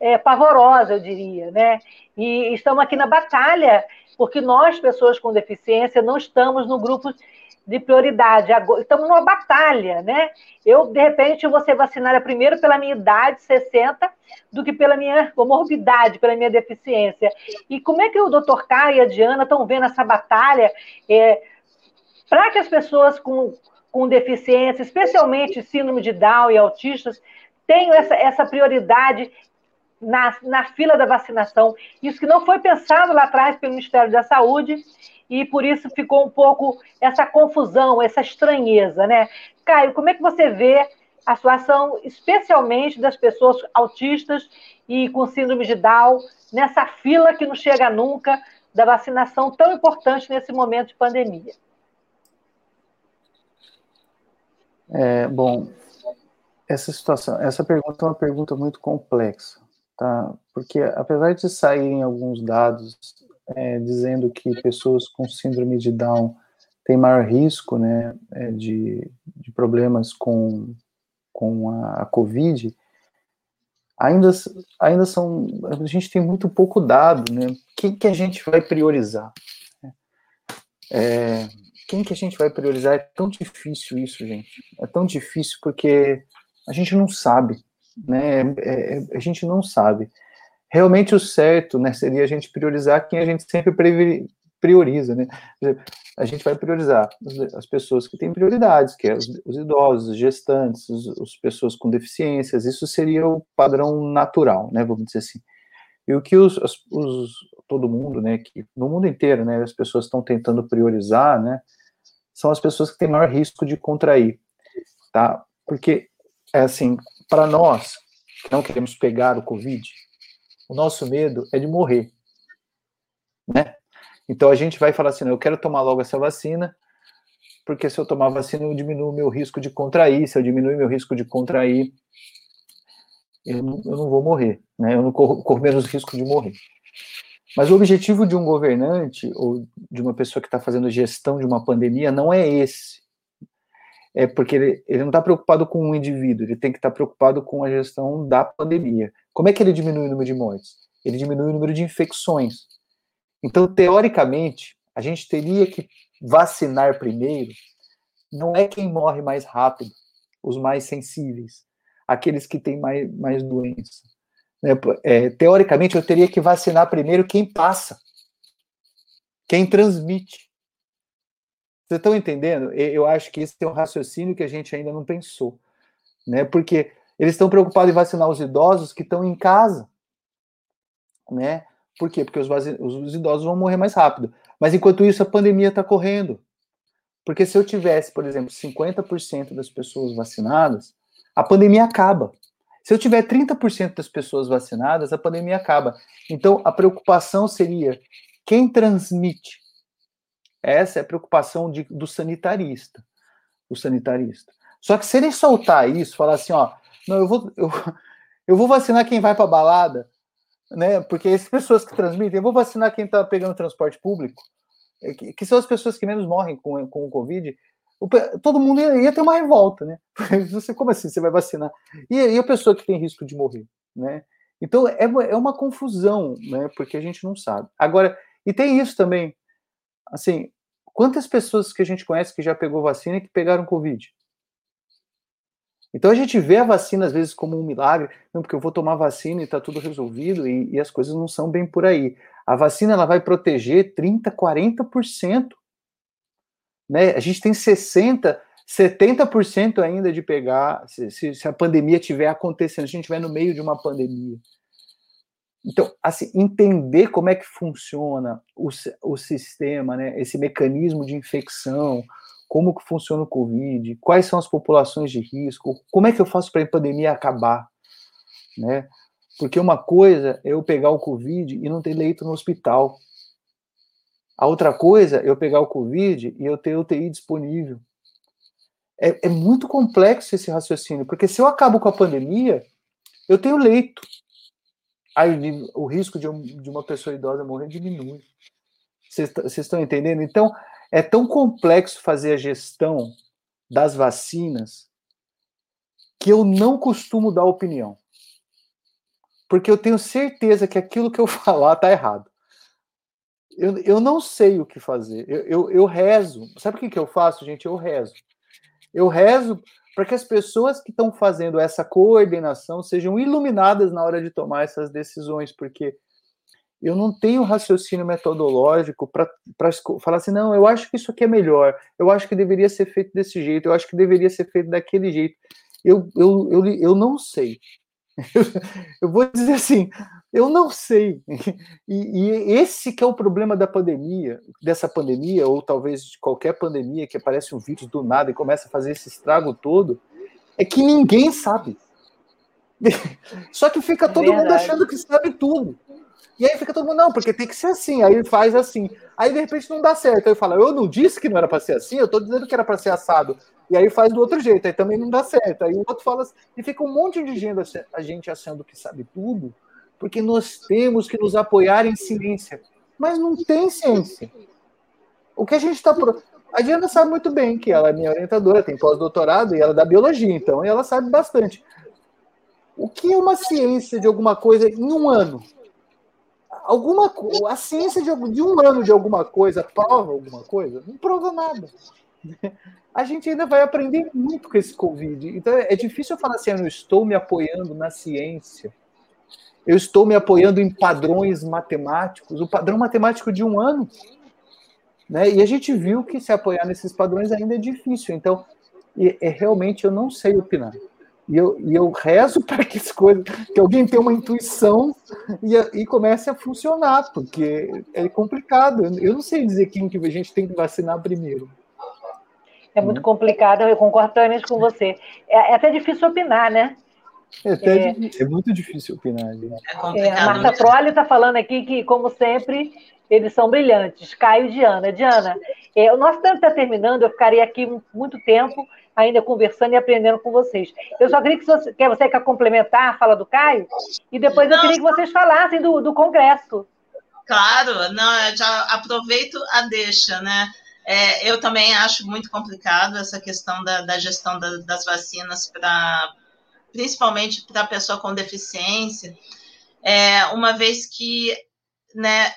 é, pavorosa, eu diria, né? E estamos aqui na batalha, porque nós, pessoas com deficiência, não estamos no grupo de prioridade. Estamos numa batalha, né? Eu, de repente, vou ser vacinada primeiro pela minha idade, 60, do que pela minha comorbidade, pela minha deficiência. E como é que o doutor Caio e a Diana estão vendo essa batalha? É, para que as pessoas com, com deficiência, especialmente síndrome de Down e autistas, tenham essa, essa prioridade na, na fila da vacinação. Isso que não foi pensado lá atrás pelo Ministério da Saúde e por isso ficou um pouco essa confusão, essa estranheza, né? Caio, como é que você vê a situação, especialmente das pessoas autistas e com síndrome de Down, nessa fila que não chega nunca da vacinação tão importante nesse momento de pandemia? É, bom, essa situação, essa pergunta é uma pergunta muito complexa, tá? Porque apesar de saírem alguns dados é, dizendo que pessoas com síndrome de Down têm maior risco, né, é, de, de problemas com, com a, a COVID, ainda, ainda são, a gente tem muito pouco dado, né? Quem que a gente vai priorizar? É, quem que a gente vai priorizar? É tão difícil isso, gente. É tão difícil porque a gente não sabe, né? É, é, a gente não sabe. Realmente o certo, né, seria a gente priorizar quem a gente sempre prioriza, né? A gente vai priorizar as pessoas que têm prioridades, que é os, os idosos, os gestantes, as pessoas com deficiências. Isso seria o padrão natural, né? Vamos dizer assim. E o que os, os todo mundo, né, que no mundo inteiro, né, as pessoas estão tentando priorizar, né, são as pessoas que têm maior risco de contrair, tá? Porque, é assim, para nós, que não queremos pegar o Covid, o nosso medo é de morrer, né? Então a gente vai falar assim, eu quero tomar logo essa vacina, porque se eu tomar vacina eu diminuo meu risco de contrair, se eu diminuir meu risco de contrair, eu não, eu não vou morrer, né? Eu não corro, corro menos risco de morrer. Mas o objetivo de um governante ou de uma pessoa que está fazendo gestão de uma pandemia não é esse. É porque ele, ele não está preocupado com um indivíduo, ele tem que estar tá preocupado com a gestão da pandemia. Como é que ele diminui o número de mortes? Ele diminui o número de infecções. Então, teoricamente, a gente teria que vacinar primeiro, não é quem morre mais rápido, os mais sensíveis, aqueles que têm mais, mais doença. Né? É, teoricamente, eu teria que vacinar primeiro quem passa, quem transmite. Vocês estão entendendo? Eu acho que esse é um raciocínio que a gente ainda não pensou, né? Porque eles estão preocupados em vacinar os idosos que estão em casa, né? Por quê? Porque os, os idosos vão morrer mais rápido. Mas enquanto isso, a pandemia está correndo. Porque se eu tivesse, por exemplo, 50% das pessoas vacinadas, a pandemia acaba. Se eu tiver 30% das pessoas vacinadas, a pandemia acaba. Então, a preocupação seria quem transmite. Essa é a preocupação de, do sanitarista. O sanitarista. Só que se ele soltar isso, falar assim, ó, não, eu vou, eu, Eu vou vacinar quem vai para balada, né? Porque essas pessoas que transmitem, eu vou vacinar quem está pegando transporte público, é, que, que, são as pessoas que menos morrem com, com o Covid. O, todo mundo ia, ia, ter uma revolta, né? Você, como assim você vai vacinar? E, e a pessoa que tem risco de morrer, né? Então é, é uma confusão, né? Porque a gente não sabe. Agora, e tem isso também, assim, quantas pessoas que a gente conhece que já pegou vacina e que pegaram Covid? Então a gente vê a vacina às vezes como um milagre, não, porque eu vou tomar vacina e está tudo resolvido, e, e, as coisas não são bem por aí. A vacina ela vai proteger 30%, 40%. Né? A gente tem 60%, 70% ainda de pegar, se, se, se a pandemia estiver acontecendo, se a gente estiver no meio de uma pandemia. Então, assim, entender como é que funciona o, o sistema, né, esse mecanismo de infecção, como que funciona o Covid, quais são as populações de risco, como é que eu faço para a pandemia acabar, né? Porque uma coisa é eu pegar o Covid e não ter leito no hospital. A outra coisa é eu pegar o Covid e eu ter UTI disponível. É, é muito complexo esse raciocínio, porque se eu acabo com a pandemia, eu tenho leito. Aí o risco de, um, de uma pessoa idosa morrer diminui. Vocês estão entendendo? Então, é tão complexo fazer a gestão das vacinas que eu não costumo dar opinião. Porque eu tenho certeza que aquilo que eu falar está errado. Eu, eu não sei o que fazer. Eu, eu, eu rezo. Sabe o que, que eu faço, gente? Eu rezo. Eu rezo para que as pessoas que estão fazendo essa coordenação sejam iluminadas na hora de tomar essas decisões, porque eu não tenho raciocínio metodológico para falar assim, não, eu acho que isso aqui é melhor, eu acho que deveria ser feito desse jeito, eu acho que deveria ser feito daquele jeito. Eu, eu, eu, eu não sei. eu vou dizer assim, eu não sei. E, e, esse que é o problema da pandemia, dessa pandemia, ou talvez de qualquer pandemia que aparece um vírus do nada e começa a fazer esse estrago todo, é que ninguém sabe. Só que fica é todo Verdade. mundo achando que sabe tudo. E aí fica todo mundo, não, porque tem que ser assim. Aí ele faz assim. Aí de repente não dá certo. Aí fala, eu não disse que não era para ser assim, eu tô dizendo que era para ser assado. E aí faz do outro jeito, aí também não dá certo. Aí o outro fala assim, e fica um monte de gente, a gente achando que sabe tudo, porque nós temos que nos apoiar em ciência. Mas não tem ciência. O que a gente está. Pro... A Diana sabe muito bem que ela é minha orientadora, tem pós-doutorado e ela é da biologia, então ela sabe bastante. O que é uma ciência de alguma coisa em um ano? alguma a ciência de, de, um ano de alguma coisa prova alguma coisa? Não prova nada. A gente ainda vai aprender muito com esse Covid. Então é difícil eu falar assim, eu não estou me apoiando na ciência. Eu estou me apoiando em padrões matemáticos, o padrão matemático de um ano. Né? E a gente viu que se apoiar nesses padrões ainda é difícil. Então, é, realmente eu não sei opinar. E eu, e eu rezo para que as coisas, que alguém tenha uma intuição e, e comece a funcionar, porque é complicado. Eu não sei dizer quem que a gente tem que vacinar primeiro. É muito complicado, eu concordo plenamente com você. É, é até difícil opinar, né? É, até é, é muito difícil opinar. É, é a Marta Proli está falando aqui que, como sempre, eles são brilhantes. Caio e Diana. Diana, é, o nosso tempo está terminando, eu ficaria aqui muito tempo ainda conversando e aprendendo com vocês. Eu só queria que você, quer, você quer complementar a fala do Caio, e depois não, eu queria que vocês falassem do, do Congresso. Claro, não, já aproveito a deixa, né? É, eu também acho muito complicado essa questão da, da gestão da, das vacinas para principalmente para a pessoa com deficiência, é, uma vez que né,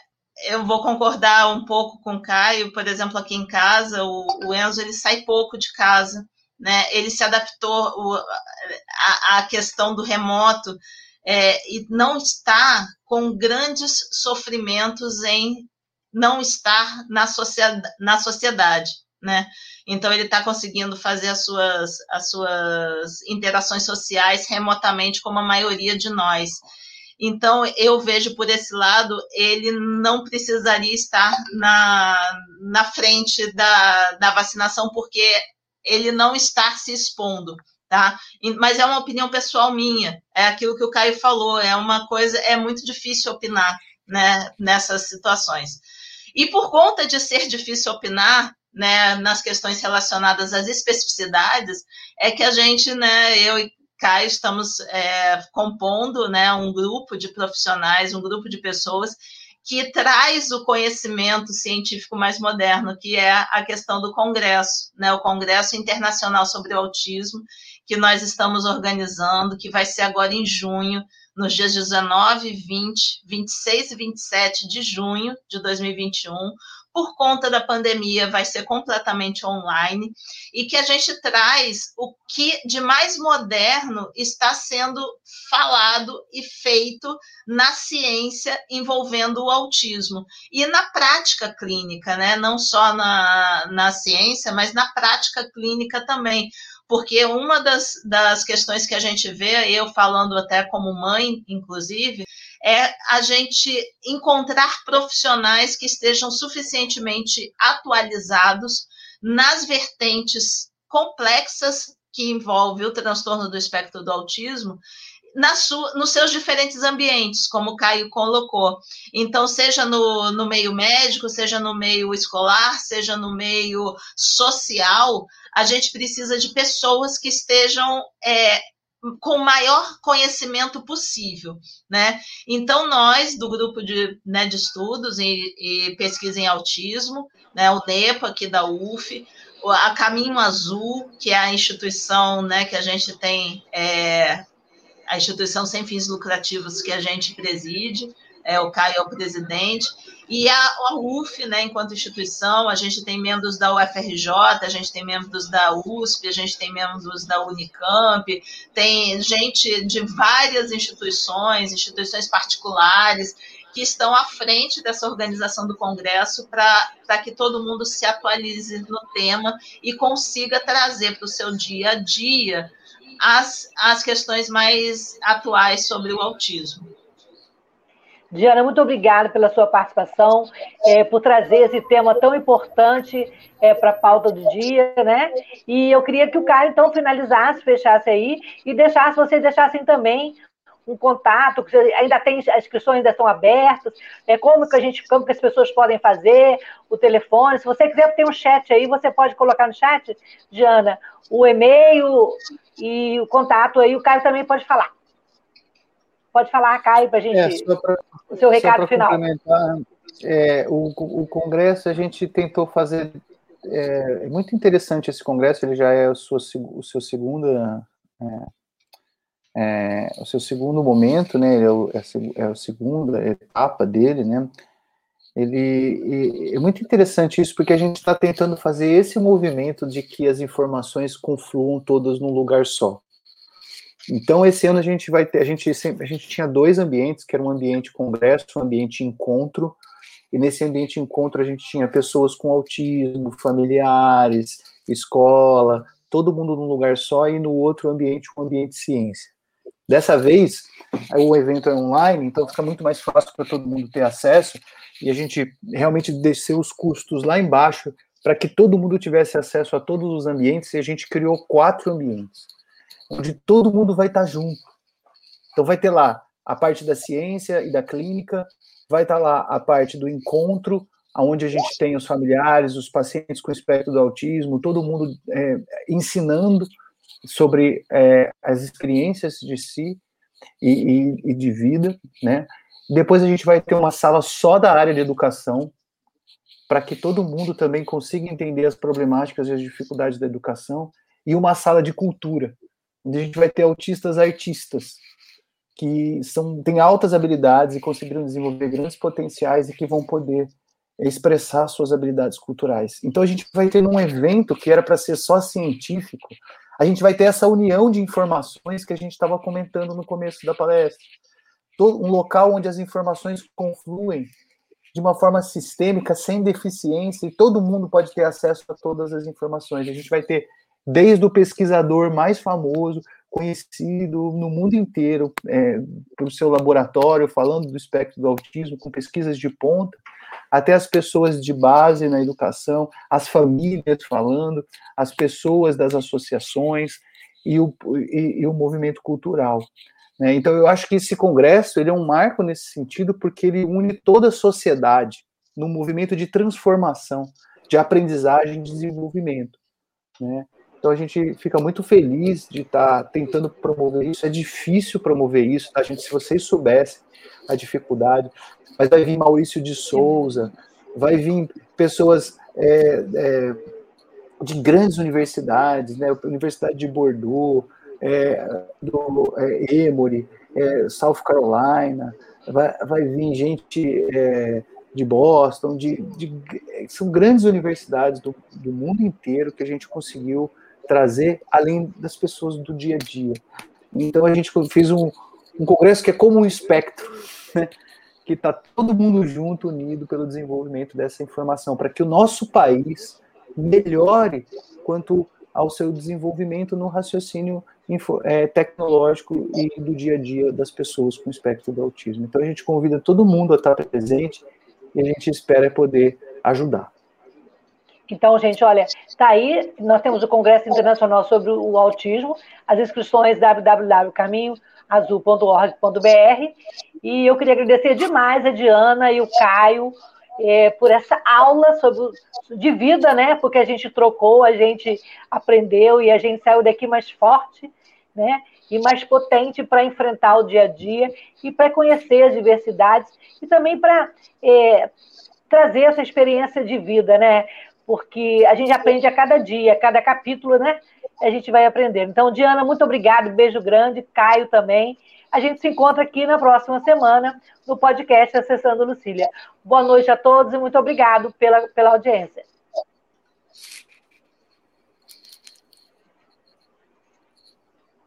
eu vou concordar um pouco com o Caio, por exemplo, aqui em casa, o, o Enzo ele sai pouco de casa, né? Ele se adaptou à questão do remoto é, e não está com grandes sofrimentos em não estar na sociedade, na sociedade né? Então ele está conseguindo fazer as suas, as suas interações sociais remotamente, como a maioria de nós. Então, eu vejo por esse lado, ele não precisaria estar na, na frente da, da vacinação, porque ele não está se expondo, tá? Mas é uma opinião pessoal minha, é aquilo que o Caio falou, é uma coisa, é muito difícil opinar, né, nessas situações. E por conta de ser difícil opinar, né, nas questões relacionadas às especificidades, é que a gente, né, eu e Caio, estamos é, compondo né, um grupo de profissionais, um grupo de pessoas que traz o conhecimento científico mais moderno, que é a questão do Congresso, né, o Congresso Internacional sobre o Autismo, que nós estamos organizando, que vai ser agora em junho, nos dias 19, 20, 26 e 27 de junho de 2021, por conta da pandemia, vai ser completamente online, e que a gente traz o que de mais moderno está sendo falado e feito na ciência envolvendo o autismo. E na prática clínica, né? não só na, na ciência, mas na prática clínica também porque uma das, das questões que a gente vê, eu falando até como mãe, inclusive, é a gente encontrar profissionais que estejam suficientemente atualizados nas vertentes complexas que envolve o transtorno do espectro do autismo na sua, nos seus diferentes ambientes, como o Caio colocou. Então, seja no, no meio médico, seja no meio escolar, seja no meio social, a gente precisa de pessoas que estejam é, com o maior conhecimento possível, né? Então, nós, do grupo de, né, de estudos e, e, pesquisa em autismo, né, o NEPA aqui da UF, a Caminho Azul, que é a instituição né, que a gente tem, é, a instituição sem fins lucrativos que a gente preside, é, o Caio é o presidente, e a, a UF, né, enquanto instituição, a gente tem membros da UFRJ, a gente tem membros da USP, a gente tem membros da Unicamp, tem gente de várias instituições, instituições particulares, que estão à frente dessa organização do Congresso para que todo mundo se atualize no tema e consiga trazer para o seu dia a dia as, as questões mais atuais sobre o autismo. Diana, muito obrigada pela sua participação, é, por trazer esse tema tão importante é, para a pauta do dia, né? E eu queria que o Caio, então, finalizasse, fechasse aí e deixasse, vocês deixassem também um contato, ainda tem, as inscrições ainda estão abertas, é, como que a gente, como que as pessoas podem fazer, o telefone, se você quiser ter um chat aí, você pode colocar no chat, Diana, o e-mail e o contato aí, o Caio também pode falar. Pode falar, Caio, para a gente. É, pra, o seu recado final. É, o, o congresso a gente tentou fazer. É, é, muito interessante esse congresso, ele já é o, seu, o seu segunda. É, é, o seu segundo momento, né? É, o, é, a segunda etapa dele, né? Ele é muito interessante isso porque a gente está tentando fazer esse movimento de que as informações confluam todas num lugar só. Então, esse ano a gente vai ter, a gente, sempre, a gente tinha dois ambientes, que era um ambiente congresso, um ambiente encontro, e nesse ambiente encontro a gente tinha pessoas com autismo, familiares, escola, todo mundo num lugar só, e no outro ambiente, um ambiente ciência. Dessa vez, o evento é online, então fica muito mais fácil para todo mundo ter acesso, e a gente realmente desceu os custos lá embaixo para que todo mundo tivesse acesso a todos os ambientes, e a gente criou quatro ambientes onde todo mundo vai estar junto. Então vai ter lá a parte da ciência e da clínica, vai estar lá a parte do encontro, onde a gente tem os familiares, os pacientes com espectro do autismo, todo mundo é, ensinando sobre é, as experiências de si e, e, e de vida, né? Depois a gente vai ter uma sala só da área de educação, para que todo mundo também consiga entender as problemáticas e as dificuldades da educação, e uma sala de cultura, a gente vai ter autistas artistas, que são, têm altas habilidades e conseguiram desenvolver grandes potenciais e que vão poder expressar suas habilidades culturais. Então a gente vai ter um evento que era para ser só científico, a gente vai ter essa união de informações que a gente estava comentando no começo da palestra. Um local onde as informações confluem de uma forma sistêmica, sem deficiência, e todo mundo pode ter acesso a todas as informações. A gente vai ter desde o pesquisador mais famoso, conhecido no mundo inteiro é, o seu laboratório, falando do espectro do autismo, com pesquisas de ponta, até as pessoas de base na educação, as famílias falando, as pessoas das associações e o, e, e o movimento cultural. Né? Então, eu acho que esse congresso ele é um marco nesse sentido, porque ele une toda a sociedade no movimento de transformação, de aprendizagem e desenvolvimento. Né? Então a gente fica muito feliz de estar tá tentando promover isso. É difícil promover isso, tá, gente? Se vocês soubessem a dificuldade, mas vai vir Maurício de Souza, vai vir pessoas é, é, de grandes universidades, né? Universidade de Bordeaux, é, do é, Emory, é, South Carolina, vai, vai vir gente é, de Boston, de, de, são grandes universidades do, do mundo inteiro que a gente conseguiu trazer além das pessoas do dia a dia. Então a gente fez um, um congresso que é como um espectro, né? que está todo mundo junto, unido pelo desenvolvimento dessa informação, para que o nosso país melhore quanto ao seu desenvolvimento no raciocínio é, tecnológico e do dia a dia das pessoas com espectro do autismo. Então a gente convida todo mundo a estar presente e a gente espera poder ajudar. Então, gente, olha, está aí, nós temos o Congresso Internacional sobre o Autismo, as inscrições www.caminhoazul.org.br e eu queria agradecer demais a Diana e o Caio é, por essa aula sobre de vida, né? Porque a gente trocou, a gente aprendeu e a gente saiu daqui mais forte, né? E mais potente para enfrentar o dia a dia e para conhecer as diversidades e também para é, trazer essa experiência de vida, né? Porque a gente aprende a cada dia, a cada capítulo, né? A gente vai aprender. Então, Diana, muito obrigada, beijo grande, Caio também. A gente se encontra aqui na próxima semana no podcast Acessando Lucília. Boa noite a todos e muito obrigado pela, pela audiência.